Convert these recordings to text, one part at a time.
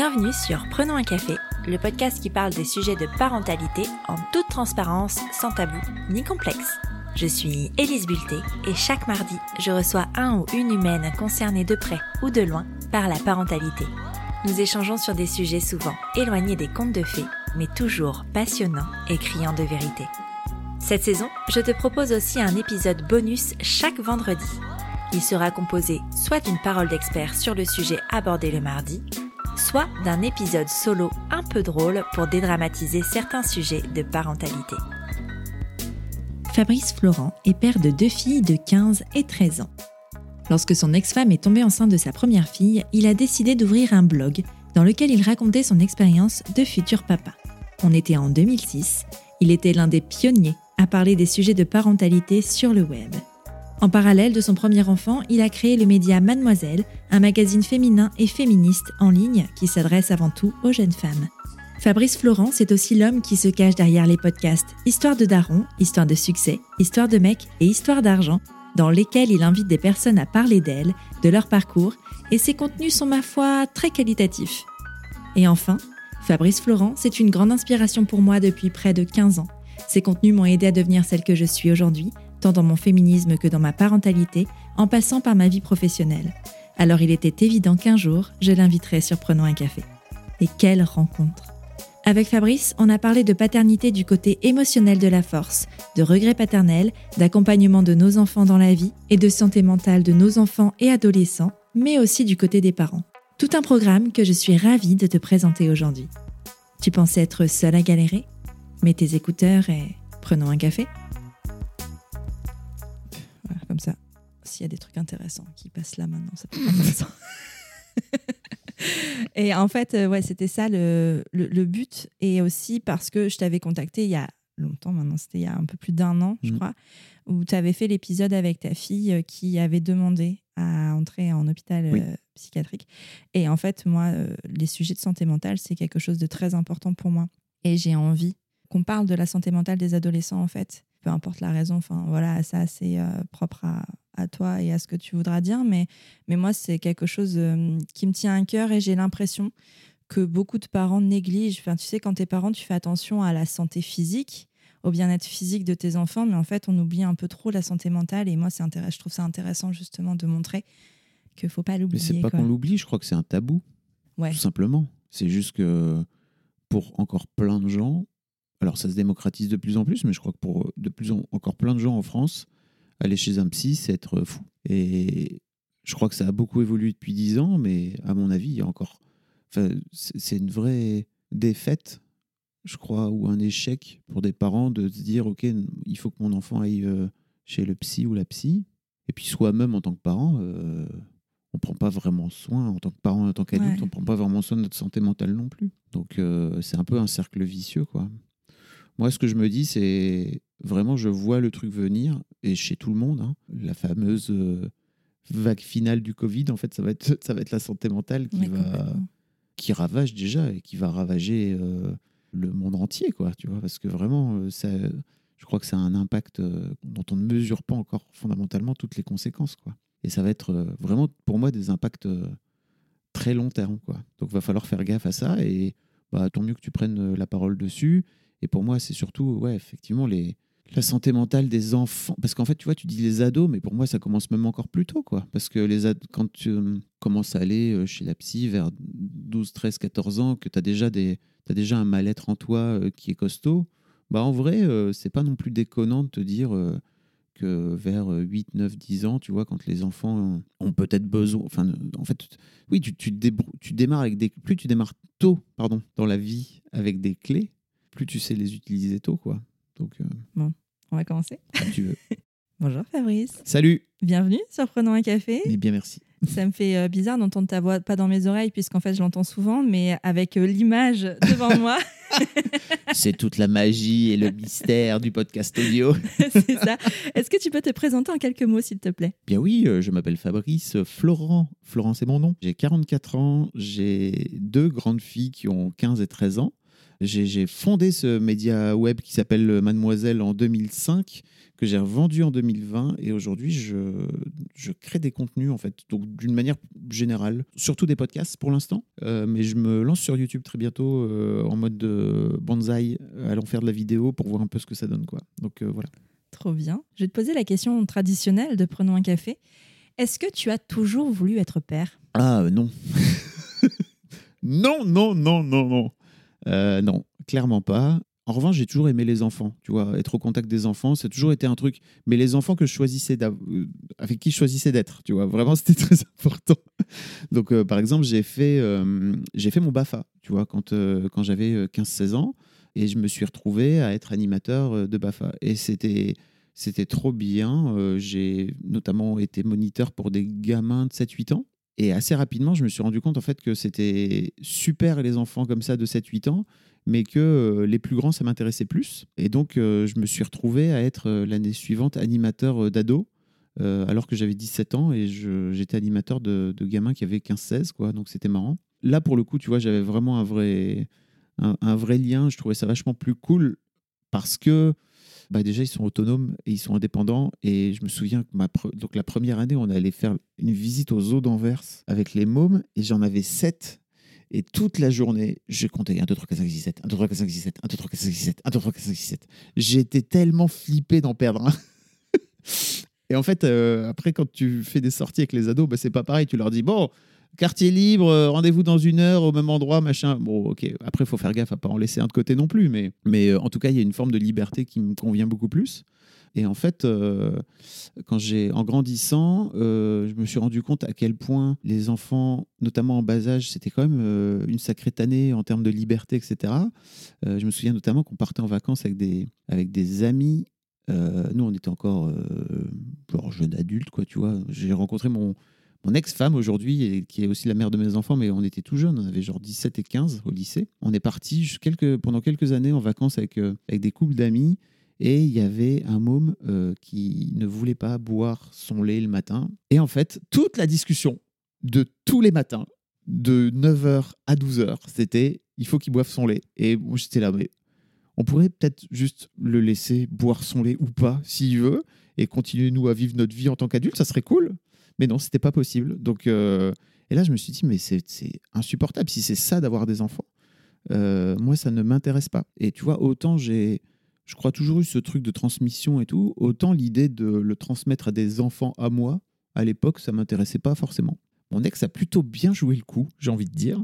Bienvenue sur Prenons un café, le podcast qui parle des sujets de parentalité en toute transparence, sans tabou ni complexe. Je suis Élise Bulté et chaque mardi, je reçois un ou une humaine concernée de près ou de loin par la parentalité. Nous échangeons sur des sujets souvent éloignés des contes de fées, mais toujours passionnants et criants de vérité. Cette saison, je te propose aussi un épisode bonus chaque vendredi. Il sera composé soit d'une parole d'expert sur le sujet abordé le mardi, soit d'un épisode solo un peu drôle pour dédramatiser certains sujets de parentalité. Fabrice Florent est père de deux filles de 15 et 13 ans. Lorsque son ex-femme est tombée enceinte de sa première fille, il a décidé d'ouvrir un blog dans lequel il racontait son expérience de futur papa. On était en 2006, il était l'un des pionniers à parler des sujets de parentalité sur le web. En parallèle de son premier enfant, il a créé le média Mademoiselle, un magazine féminin et féministe en ligne qui s'adresse avant tout aux jeunes femmes. Fabrice Florent, c'est aussi l'homme qui se cache derrière les podcasts Histoire de Daron, Histoire de succès, Histoire de mec et Histoire d'argent, dans lesquels il invite des personnes à parler d'elles, de leur parcours, et ses contenus sont ma foi très qualitatifs. Et enfin, Fabrice Florent, c'est une grande inspiration pour moi depuis près de 15 ans. Ses contenus m'ont aidé à devenir celle que je suis aujourd'hui, tant dans mon féminisme que dans ma parentalité, en passant par ma vie professionnelle. Alors il était évident qu'un jour, je l'inviterais sur Prenons un café. Et quelle rencontre Avec Fabrice, on a parlé de paternité du côté émotionnel de la force, de regret paternel, d'accompagnement de nos enfants dans la vie et de santé mentale de nos enfants et adolescents, mais aussi du côté des parents. Tout un programme que je suis ravie de te présenter aujourd'hui. Tu pensais être seule à galérer? Mets tes écouteurs et prenons un café S'il y a des trucs intéressants qui passent là maintenant, ça peut être intéressant. et en fait, euh, ouais, c'était ça le, le, but. Et aussi parce que je t'avais contacté il y a longtemps maintenant, c'était il y a un peu plus d'un an, je mm. crois, où tu avais fait l'épisode avec ta fille euh, qui avait demandé à entrer en hôpital euh, psychiatrique. Et en fait, moi, les sujets de santé mentale, c'est quelque chose de très important pour moi. Et j'ai envie qu'on parle de la santé mentale des adolescents, en fait peu importe la raison. Enfin, voilà, ça, c'est euh, propre à, à, toi et à ce que tu voudras dire. Mais, mais moi, c'est quelque chose euh, qui me tient à cœur et j'ai l'impression que beaucoup de parents négligent. Enfin, tu sais, quand t'es parent, tu fais attention à la santé physique, au bien-être physique de tes enfants, mais en fait, on oublie un peu trop la santé mentale. Et moi, c'est je trouve ça intéressant justement de montrer qu'il faut pas l'oublier. Mais c'est pas qu'on l'oublie, je crois que c'est un tabou. Ouais. Tout simplement. C'est juste que pour encore plein de gens, alors ça se démocratise de plus en plus, mais je crois que pour de plus en encore plein de gens en France, aller chez un psy, c'est être fou. Et je crois que ça a beaucoup évolué depuis dix ans, mais à mon avis, il y a encore. Enfin, c'est une vraie défaite, je crois, ou un échec pour des parents de se dire ok, il faut que mon enfant aille euh, chez le psy ou la psy. Et puis soi-même, en tant que parent, euh, on prend pas vraiment soin, en tant que parent, en tant qu'adulte, on on prend pas vraiment soin de notre santé mentale non plus. Donc euh, c'est un peu un cercle vicieux, quoi. Moi, ce que je me dis, c'est vraiment, je vois le truc venir, et chez tout le monde, hein, la fameuse euh, vague finale du Covid, en fait, ça va être, ça va être la santé mentale qui, va, qui ravage déjà et qui va ravager euh, le monde entier, quoi, tu vois, parce que vraiment, euh, ça, je crois que ça a un impact dont on ne mesure pas encore fondamentalement toutes les conséquences, quoi. Et ça va être vraiment, pour moi, des impacts très long terme, quoi. Donc, il va falloir faire gaffe à ça, et bah, tant mieux que tu prennes la parole dessus et pour moi, c'est surtout, ouais, effectivement, les, la santé mentale des enfants. Parce qu'en fait, tu vois, tu dis les ados, mais pour moi, ça commence même encore plus tôt, quoi. Parce que les quand tu euh, commences à aller euh, chez la psy vers 12, 13, 14 ans, que tu as déjà, déjà un mal-être en toi euh, qui est costaud, bah en vrai, c'est pas non plus déconnant de te dire que vers 8, 9, 10 ans, tu vois, quand les enfants ont peut-être besoin. Enfin, en fait, oui, tu, tu, tu démarres avec des. Plus tu démarres tôt, pardon, dans la vie avec des clés, plus tu sais les utiliser tôt, quoi. Donc, euh, bon, on va commencer. Si tu veux. Bonjour Fabrice. Salut. Bienvenue sur Prenons un café. Eh bien, merci. Ça me fait euh, bizarre d'entendre ta voix, pas dans mes oreilles, puisqu'en fait je l'entends souvent, mais avec euh, l'image devant moi. C'est toute la magie et le mystère du podcast audio. c'est ça. Est-ce que tu peux te présenter en quelques mots, s'il te plaît? Bien oui, je m'appelle Fabrice Florent. Florent, c'est mon nom. J'ai 44 ans, j'ai deux grandes filles qui ont 15 et 13 ans. J'ai fondé ce média web qui s'appelle Mademoiselle en 2005, que j'ai revendu en 2020 et aujourd'hui je, je crée des contenus en fait, donc d'une manière générale, surtout des podcasts pour l'instant, euh, mais je me lance sur YouTube très bientôt euh, en mode de bonsaï, allons faire de la vidéo pour voir un peu ce que ça donne quoi. Donc euh, voilà. Trop bien. Je vais te poser la question traditionnelle de prenons un café. Est-ce que tu as toujours voulu être père? Ah non. non, non, non, non, non. Non, clairement pas. En revanche, j'ai toujours aimé les enfants, tu vois, être au contact des enfants, a toujours été un truc. Mais les enfants que je choisissais euh, avec qui je choisissais d'être, tu vois, vraiment, c'était très important. Donc, euh, par exemple, j'ai fait, euh, fait mon BAFA, tu vois, quand, quand j'avais 15-16 ans, et je me suis retrouvé à être animateur de BAFA. Et c'était, c'était trop bien. j'ai notamment été moniteur pour des gamins de 7-8 ans. Et assez rapidement, je me suis rendu compte en fait que c'était super les enfants comme ça de 7-8 ans mais que euh, les plus grands, ça m'intéressait plus. Et donc, euh, je me suis retrouvé à être euh, l'année suivante animateur d'ado, alors que j'avais 17 ans et j'étais animateur de, gamins qui avaient 15-16, quoi. Donc, c'était marrant. Là, pour le coup, tu vois, j'avais vraiment un vrai, un, vrai lien. Je trouvais ça vachement plus cool parce que bah déjà, ils sont autonomes et ils sont indépendants. Et je me souviens que ma donc la première année, on allait faire une visite aux eaux d'Anvers avec les mômes et j'en avais 7 et toute la journée, je comptais 1, 2, 3, 4, 5, 6, 7, 1, 2, 3, 4, 5, 6, 7, 1, 2, 3, 4, 5, 6, 7, 1, 2, 3, 4, 5, 6, 7. J'étais tellement flippé d'en perdre un. Et en fait, euh, après, quand tu fais des sorties avec les ados, bah, c'est pas pareil. Tu leur dis, bon, quartier libre, euh, rendez-vous dans une heure au même endroit, machin. Bon, ok. Après, il faut faire gaffe à pas en laisser un de côté non plus. Mais, mais euh, en tout cas, il y a une forme de liberté qui me convient beaucoup plus. Et en fait, euh, quand j'ai, en grandissant, je me suis rendu compte à quel point les enfants, notamment en bas âge, c'était quand même une sacrée année en termes de liberté, etc. je me souviens notamment qu'on partait en vacances avec des, avec des amis. nous, on était encore genre jeune adulte, quoi, tu vois. J'ai rencontré mon, mon ex-femme aujourd'hui, qui est aussi la mère de mes enfants, mais on était tout jeunes, on avait genre 17 et 15 au lycée. On est parti pendant quelques années en vacances avec, avec des couples d'amis. Et il y avait un môme euh, qui ne voulait pas boire son lait le matin. Et en fait, toute la discussion de tous les matins, de 9h à 12h, c'était il faut qu'il boive son lait. Et moi, j'étais là, mais on pourrait peut-être juste le laisser boire son lait ou pas, s'il veut, et continuer, nous, à vivre notre vie en tant qu'adulte, ça serait cool. Mais non, c'était pas possible. Donc, euh, et là, je me suis dit, mais c'est insupportable. Si c'est ça d'avoir des enfants, euh, moi, ça ne m'intéresse pas. Et tu vois, autant j'ai je crois toujours eu ce truc de transmission et tout. Autant l'idée de le transmettre à des enfants à moi, à l'époque, ça m'intéressait pas forcément. Mon ex a plutôt bien joué le coup, j'ai envie de dire,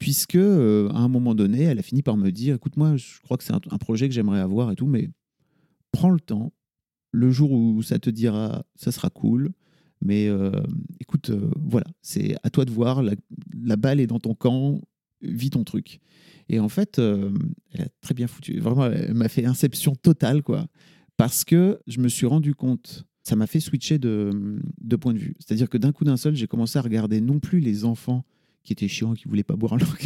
puisque euh, à un moment donné, elle a fini par me dire écoute, moi, je crois que c'est un, projet que j'aimerais avoir et tout, mais prends le temps. Le jour où ça te dira, ça sera cool. Mais euh, écoute, euh, voilà, c'est à toi de voir. La, balle est dans ton camp, vis ton truc. Et en fait, euh, elle a très bien foutu. Vraiment, elle m'a fait inception totale, quoi. Parce que je me suis rendu compte, ça m'a fait switcher de, de point de vue. C'est-à-dire que d'un coup d'un seul, j'ai commencé à regarder non plus les enfants qui étaient chiants, qui voulaient pas boire leur,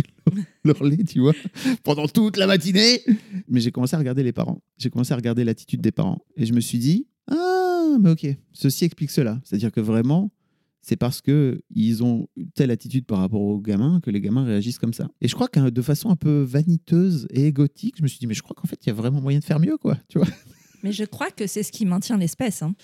leur lait, tu vois, pendant toute la matinée. Mais j'ai commencé à regarder les parents. J'ai commencé à regarder l'attitude des parents. Et je me suis dit, mais ok, ceci explique cela. C'est-à-dire que vraiment, c'est parce qu'ils ont telle attitude par rapport aux gamins que les gamins réagissent comme ça. Et je crois que de façon un peu vaniteuse et égotique, je me suis dit, mais je crois qu'en fait, il y a vraiment moyen de faire mieux, quoi. Tu vois mais je crois que c'est ce qui maintient l'espèce. Hein.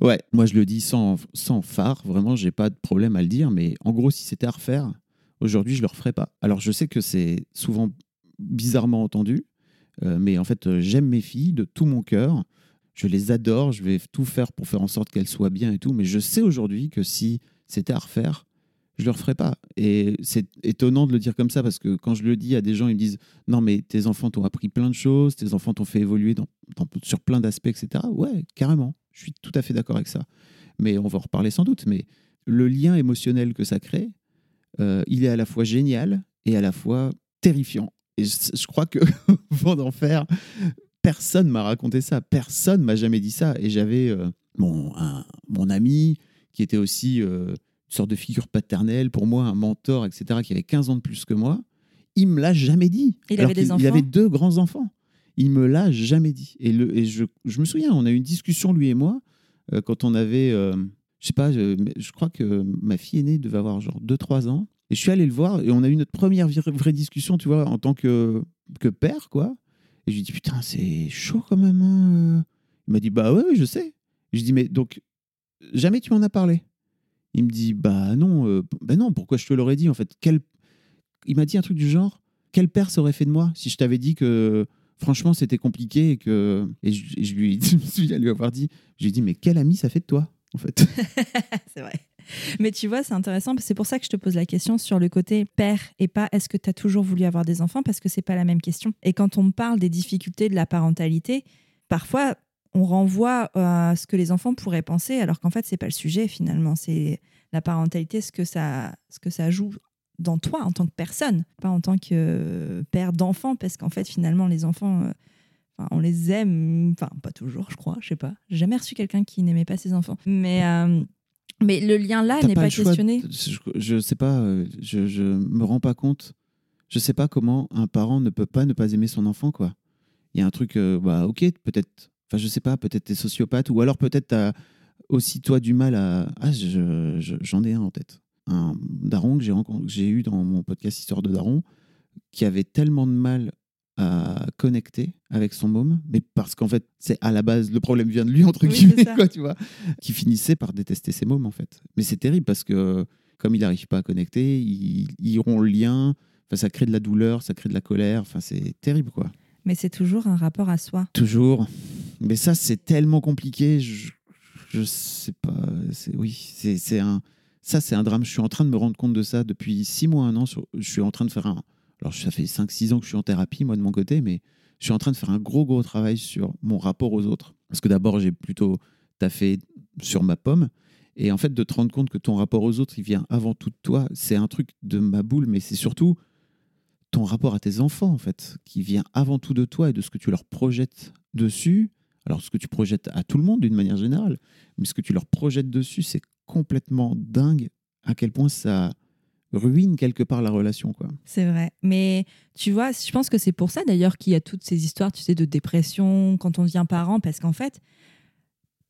Ouais, moi je le dis sans, sans phare, vraiment, j'ai pas de problème à le dire, mais en gros, si c'était à refaire, aujourd'hui, je le referais pas. Alors je sais que c'est souvent bizarrement entendu, euh, mais en fait, j'aime mes filles de tout mon cœur je les adore, je vais tout faire pour faire en sorte qu'elles soient bien et tout, mais je sais aujourd'hui que si c'était à refaire, je le referais pas. Et c'est étonnant de le dire comme ça parce que quand je le dis à des gens, ils me disent non mais tes enfants t'ont appris plein de choses, tes enfants t'ont fait évoluer dans, sur plein d'aspects, etc. Ouais, carrément, je suis tout à fait d'accord avec ça. Mais on va en reparler sans doute. Mais le lien émotionnel que ça crée, euh, il est à la fois génial et à la fois terrifiant. Et je, crois que avant d'en faire, personne m'a raconté ça, personne m'a jamais dit ça. Et j'avais euh, mon, mon ami qui était aussi euh, une sorte de figure paternelle pour moi, un mentor, etc., qui avait 15 ans de plus que moi. Il me l'a jamais dit. Il avait des enfants. Il avait deux grands enfants. Il me l'a jamais dit. Et, le, et je, je, me souviens, on a eu une discussion lui et moi euh, quand on avait, je sais pas, je, je, crois que ma fille aînée devait avoir genre 2-3 ans. Et je suis allé le voir et on a eu notre première vraie discussion, tu vois, en tant que, que père, quoi. Et je lui dis, putain, c'est chaud quand même. Hein, euh. Il m'a dit Bah ouais, je sais. Je dis Mais donc, jamais tu m'en as parlé? Il me dit Bah non, euh, bah non, pourquoi je te l'aurais dit en fait? Quel... Il m'a dit un truc du genre Quel père serait fait de moi si je t'avais dit que franchement c'était compliqué et que. Et je, lui, je me souviens lui avoir dit Je lui ai dit Mais quel ami ça fait de toi en fait? C'est vrai. Mais tu vois, c'est intéressant, c'est pour ça que je te pose la question sur le côté père et pas est-ce que tu as toujours voulu avoir des enfants? Parce que c'est pas la même question. Et quand on parle des difficultés de la parentalité, parfois on renvoie à ce que les enfants pourraient penser alors qu'en fait c'est pas le sujet finalement, c'est la parentalité ce que ça ce que ça joue dans toi en tant que personne, pas en tant que père d'enfant parce qu'en fait finalement les enfants euh, on les aime, enfin pas toujours, je crois, je sais pas. J'ai jamais reçu quelqu'un qui n'aimait pas ses enfants. Mais, euh, mais le lien là n'est pas questionné. je, je sais pas, euh, je, je me rends pas compte. Je sais pas comment un parent ne peut pas ne pas aimer son enfant, quoi. Il y a un truc, euh, bah ok, peut-être, enfin je sais pas, peut-être t'es sociopathe, ou alors peut-être t'as aussi toi du mal à. Ah, je- je- j'en ai un en tête. Un daron que j'ai eu dans mon podcast Histoire de daron, qui avait tellement de mal à connecter avec son môme, mais parce qu'en fait, c'est à la base, le problème vient de lui, entre Oui, guillemets, quoi, tu vois, qui finissait par détester ses mômes, en fait. Mais c'est terrible parce que, comme il n'arrive pas à connecter, ils, ils rompt le lien, enfin, ça crée de la douleur, ça crée de la colère, enfin, c'est terrible, quoi. Mais c'est toujours un rapport à soi. Toujours. Mais ça, c'est tellement compliqué, je, je sais pas, c'est, oui, c'est, c'est un, ça, c'est un drame. Je suis en train de me rendre compte de ça depuis six mois, un an. sur- je suis en train de faire un. Alors, ça fait 5-6 ans que je suis en thérapie, moi, de mon côté, mais je suis en train de faire un gros, gros travail sur mon rapport aux autres. Parce que d'abord, j'ai plutôt taffé sur ma pomme. Et en fait, de te rendre compte que ton rapport aux autres, il vient avant tout de toi, c'est un truc de ma boule, mais c'est surtout ton rapport à tes enfants, en fait, qui vient avant tout de toi et de ce que tu leur projettes dessus. Alors, ce que tu projettes à tout le monde d'une manière générale, mais ce que tu leur projettes dessus, c'est complètement dingue à quel point ça ruine quelque part la relation, quoi. C'est vrai. Mais tu vois, je pense que c'est pour ça d'ailleurs qu'il y a toutes ces histoires, tu sais, de dépression quand on devient parent, parce qu'en fait,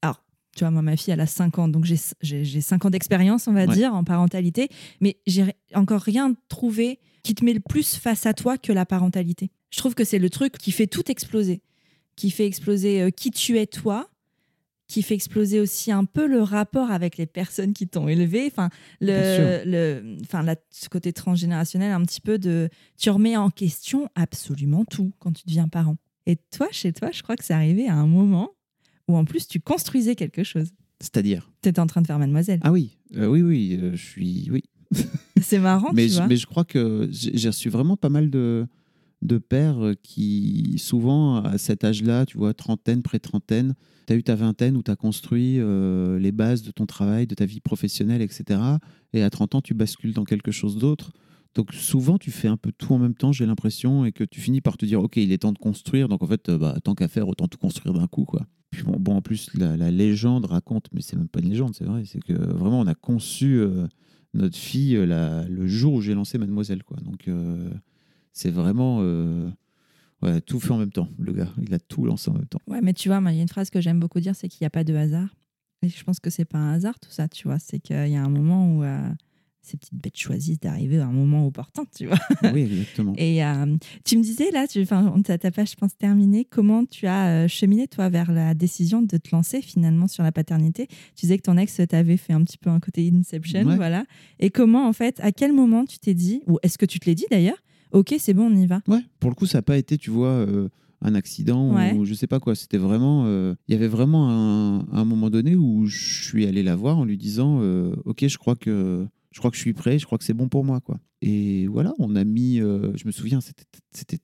alors, tu vois, moi, ma fille, elle a 5 ans, donc j'ai j'ai- j'ai 5 ans d'expérience, on va Ouais. dire, en parentalité, mais j'ai encore rien trouvé qui te met le plus face à toi que la parentalité. Je trouve que c'est le truc qui fait tout exploser, qui fait exploser euh, qui tu es toi, qui fait exploser aussi un peu le rapport avec les personnes qui t'ont élevé. Enfin, le, le, enfin, la- ce côté transgénérationnel, un petit peu de. Tu remets en question absolument tout quand tu deviens parent. Et toi, chez toi, je crois que c'est arrivé à un moment où en plus tu construisais quelque chose. C'est-à-dire? Tu étais en train de faire Mademoiselle. Ah oui, euh, oui, oui, euh, je suis. Oui. C'est marrant, mais, tu je, vois. mais je crois que j'ai reçu vraiment pas mal de, de pères euh, qui, souvent, à cet âge-là, tu vois, trentaine, pré-trentaine, tu as eu ta vingtaine où tu as construit euh, les bases de ton travail, de ta vie professionnelle, etc. Et à 30 ans, tu bascules dans quelque chose d'autre. Donc souvent, tu fais un peu tout en même temps, j'ai l'impression, et que tu finis par te dire, OK, il est temps de construire. Donc en fait, euh, bah, tant qu'à faire, autant tout construire d'un coup. Quoi. Puis bon, bon, en plus, la, légende raconte, mais c'est même pas une légende, c'est vrai, c'est que vraiment, on a conçu notre fille euh, le jour où j'ai lancé Mademoiselle. Quoi. Donc c'est vraiment euh, ouais, tout fait en même temps, le gars. Il a tout lancé en même temps. Ouais, mais tu vois, il y a une phrase que j'aime beaucoup dire, c'est qu'il n'y a pas de hasard. Et je pense que c'est pas un hasard tout ça, tu vois. C'est qu'il y a un moment où euh, ces petites bêtes choisissent d'arriver à un moment opportun, tu vois. oui, exactement. Et euh, tu me disais là, tu, enfin, ta, page, je pense, terminée, comment tu as cheminé, toi, vers la décision de te lancer finalement sur la paternité? Tu disais que ton ex t'avait fait un petit peu un côté Inception, Ouais. voilà. Et comment, en fait, à quel moment tu t'es dit, ou est-ce que tu te l'es dit d'ailleurs Ok, c'est bon, on y va. Ouais, pour le coup, ça n'a pas été, tu vois, euh, un accident Ouais. ou je sais pas quoi. C'était vraiment. euh, Il y avait vraiment un, un moment donné où je suis allé la voir en lui disant euh, Ok, je crois que. Je crois que je suis prêt, je crois que c'est bon pour moi. quoi. Et voilà, on a mis. je me souviens, c'était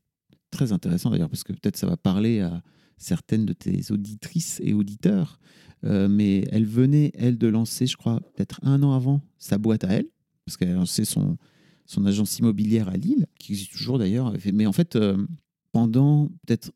très intéressant d'ailleurs, parce que peut-être ça va parler à certaines de tes auditrices et auditeurs. Mais elle venait, elle, de lancer, je crois, peut-être un an avant, sa boîte à elle, parce qu'elle a lancé son, son agence immobilière à Lille, qui existe toujours d'ailleurs. Mais en fait, euh, pendant peut-être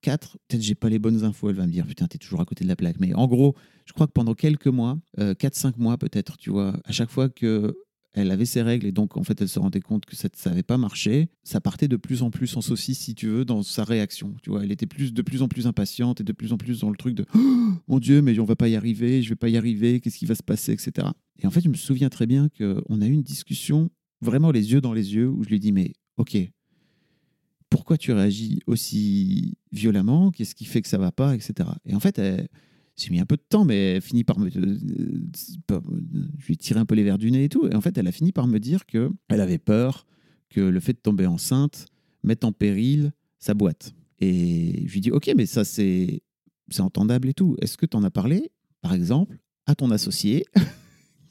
4, peut-être j'ai pas les bonnes infos, elle va me dire putain, t'es toujours à côté de la plaque. Mais en gros, je crois que pendant quelques mois, 4-5 mois peut-être, tu vois, à chaque fois que elle avait ses règles et donc en fait elle se rendait compte que ça n'avait pas marché, ça partait de plus en plus en saucisse si tu veux dans sa réaction, tu vois, elle était plus de plus en plus impatiente et de plus en plus dans le truc de Oh, mon dieu mais on va pas y arriver, je vais pas y arriver, qu'est-ce qui va se passer, etc. Et en fait je me souviens très bien qu'on a eu une discussion vraiment les yeux dans les yeux où je lui dis mais ok pourquoi tu réagis aussi violemment? Qu'est-ce qui fait que ça va pas, etc. Et en fait, elle, j'ai mis un peu de temps, mais elle finit par me. euh, je lui tiré un peu les verres du nez et tout. Et en fait, elle a fini par me dire que elle avait peur que le fait de tomber enceinte mette en péril sa boîte. Et je lui dis Ok, mais ça, c'est c'est entendable et tout. Est-ce que tu en as parlé, par exemple, à ton associé?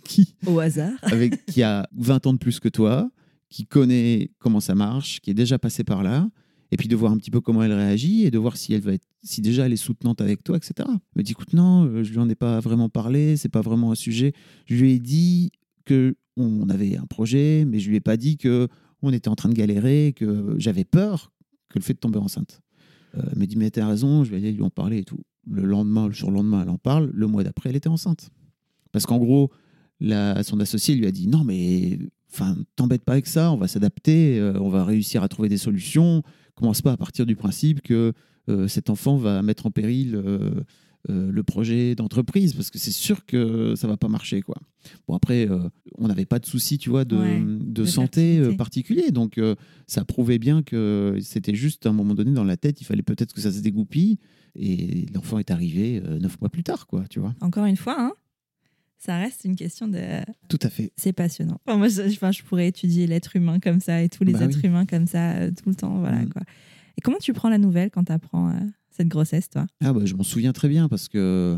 Qui, Au hasard. avec, qui a 20 ans de plus que toi, qui connaît comment ça marche, qui est déjà passé par là, et puis de voir un petit peu comment elle réagit et de voir si elle va être, si déjà elle est soutenante avec toi, etc. Elle me dit écoute non, euh, je lui en ai pas vraiment parlé, c'est pas vraiment un sujet. Je lui ai dit que on avait un projet, mais je lui ai pas dit que on était en train de galérer, que j'avais peur que le fait de tomber enceinte. Euh, elle me dit mais t'as raison, je vais aller lui en parler et tout. Le lendemain, le surlendemain, elle en parle. Le mois d'après, elle était enceinte. Parce qu'en gros, la, son associé lui a dit non mais enfin t'embête pas avec ça, on va s'adapter, euh, on va réussir à trouver des solutions. Commence pas à partir du principe que euh, cet enfant va mettre en péril euh, le projet d'entreprise parce que c'est sûr que ça va pas marcher quoi. Bon après on n'avait pas de souci tu vois de, Ouais, de de santé particulier donc ça prouvait bien que c'était juste à un moment donné dans la tête il fallait peut-être que ça se dégoupille et l'enfant est arrivé neuf mois plus tard quoi tu vois. Encore une fois, hein, ça reste une question de. Tout à fait. C'est passionnant. Enfin, moi, je, enfin, je pourrais étudier l'être humain comme ça et tous les Bah êtres oui. humains comme ça euh, tout le temps. Voilà, Mm. quoi. Et comment tu prends la nouvelle quand tu apprends cette grossesse, toi? Ah bah, je m'en souviens très bien parce que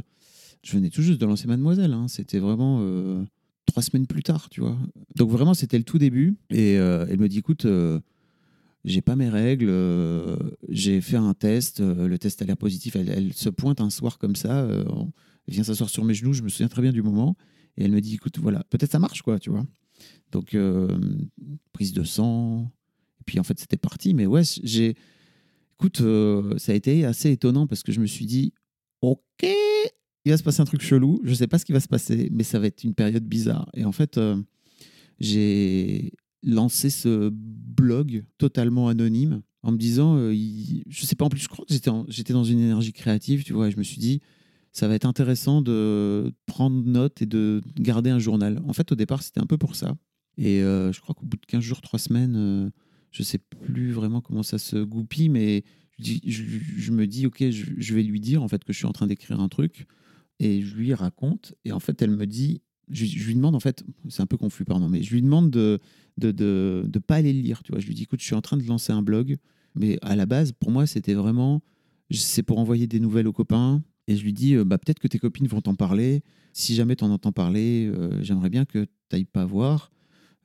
je venais tout juste de lancer Mademoiselle. hein. C'était vraiment euh, trois semaines plus tard, tu vois. Donc vraiment, c'était le tout début. Et euh, elle me dit, écoute, euh, j'ai pas mes règles, euh, j'ai fait un test, euh, le test a l'air positif. Elle, elle se pointe un soir comme ça, euh, vient s'asseoir sur mes genoux, je me souviens très bien du moment. Et elle me dit, écoute, voilà, peut-être ça marche, quoi, tu vois. Donc, euh, prise de sang. Et puis en fait, c'était parti. Mais ouais, j'ai Écoute, euh, ça a été assez étonnant parce que je me suis dit, ok, il va se passer un truc chelou. Je sais pas ce qui va se passer, mais ça va être une période bizarre. Et en fait, euh, j'ai lancé ce blog totalement anonyme en me disant, je sais pas, en plus, je crois que j'étais j'étais dans une énergie créative, tu vois, et je me suis dit, ça va être intéressant de prendre note et de garder un journal. En fait, au départ, c'était un peu pour ça. Et euh, je crois qu'au bout de 15 jours, 3 semaines, euh, je sais plus vraiment comment ça se goupille, mais je, me dis, ok, je, vais lui dire en fait que je suis en train d'écrire un truc, et je lui raconte, et en fait, elle me dit, je, lui demande en fait, c'est un peu confus, pardon, mais je lui demande de de, de, de pas aller le lire, tu vois. Je lui dis, écoute, je suis en train de lancer un blog, mais à la base, pour moi, c'était vraiment, c'est pour envoyer des nouvelles aux copains, et je lui dis, euh, bah, peut-être que tes copines vont t'en parler. Si jamais tu en entends parler, euh, j'aimerais bien que tu n'ailles pas voir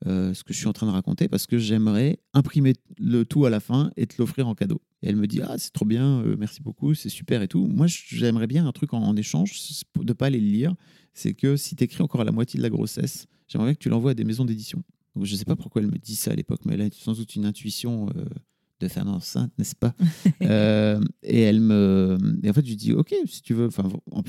euh, ce que je suis en train de raconter parce que j'aimerais imprimer le tout à la fin et te l'offrir en cadeau. Et elle me dit, ah, c'est trop bien, merci beaucoup, c'est super et tout. Moi, j'aimerais bien un truc en, en échange, de pas aller le lire. C'est que si tu écris encore à la moitié de la grossesse, j'aimerais que tu l'envoies à des maisons d'édition. Je sais pas pourquoi elle me dit ça à l'époque, mais elle a sans doute une intuition de femme enceinte, n'est-ce pas Euh, Et elle me. Et en fait, je lui dis, ok, si tu veux. Enfin, en-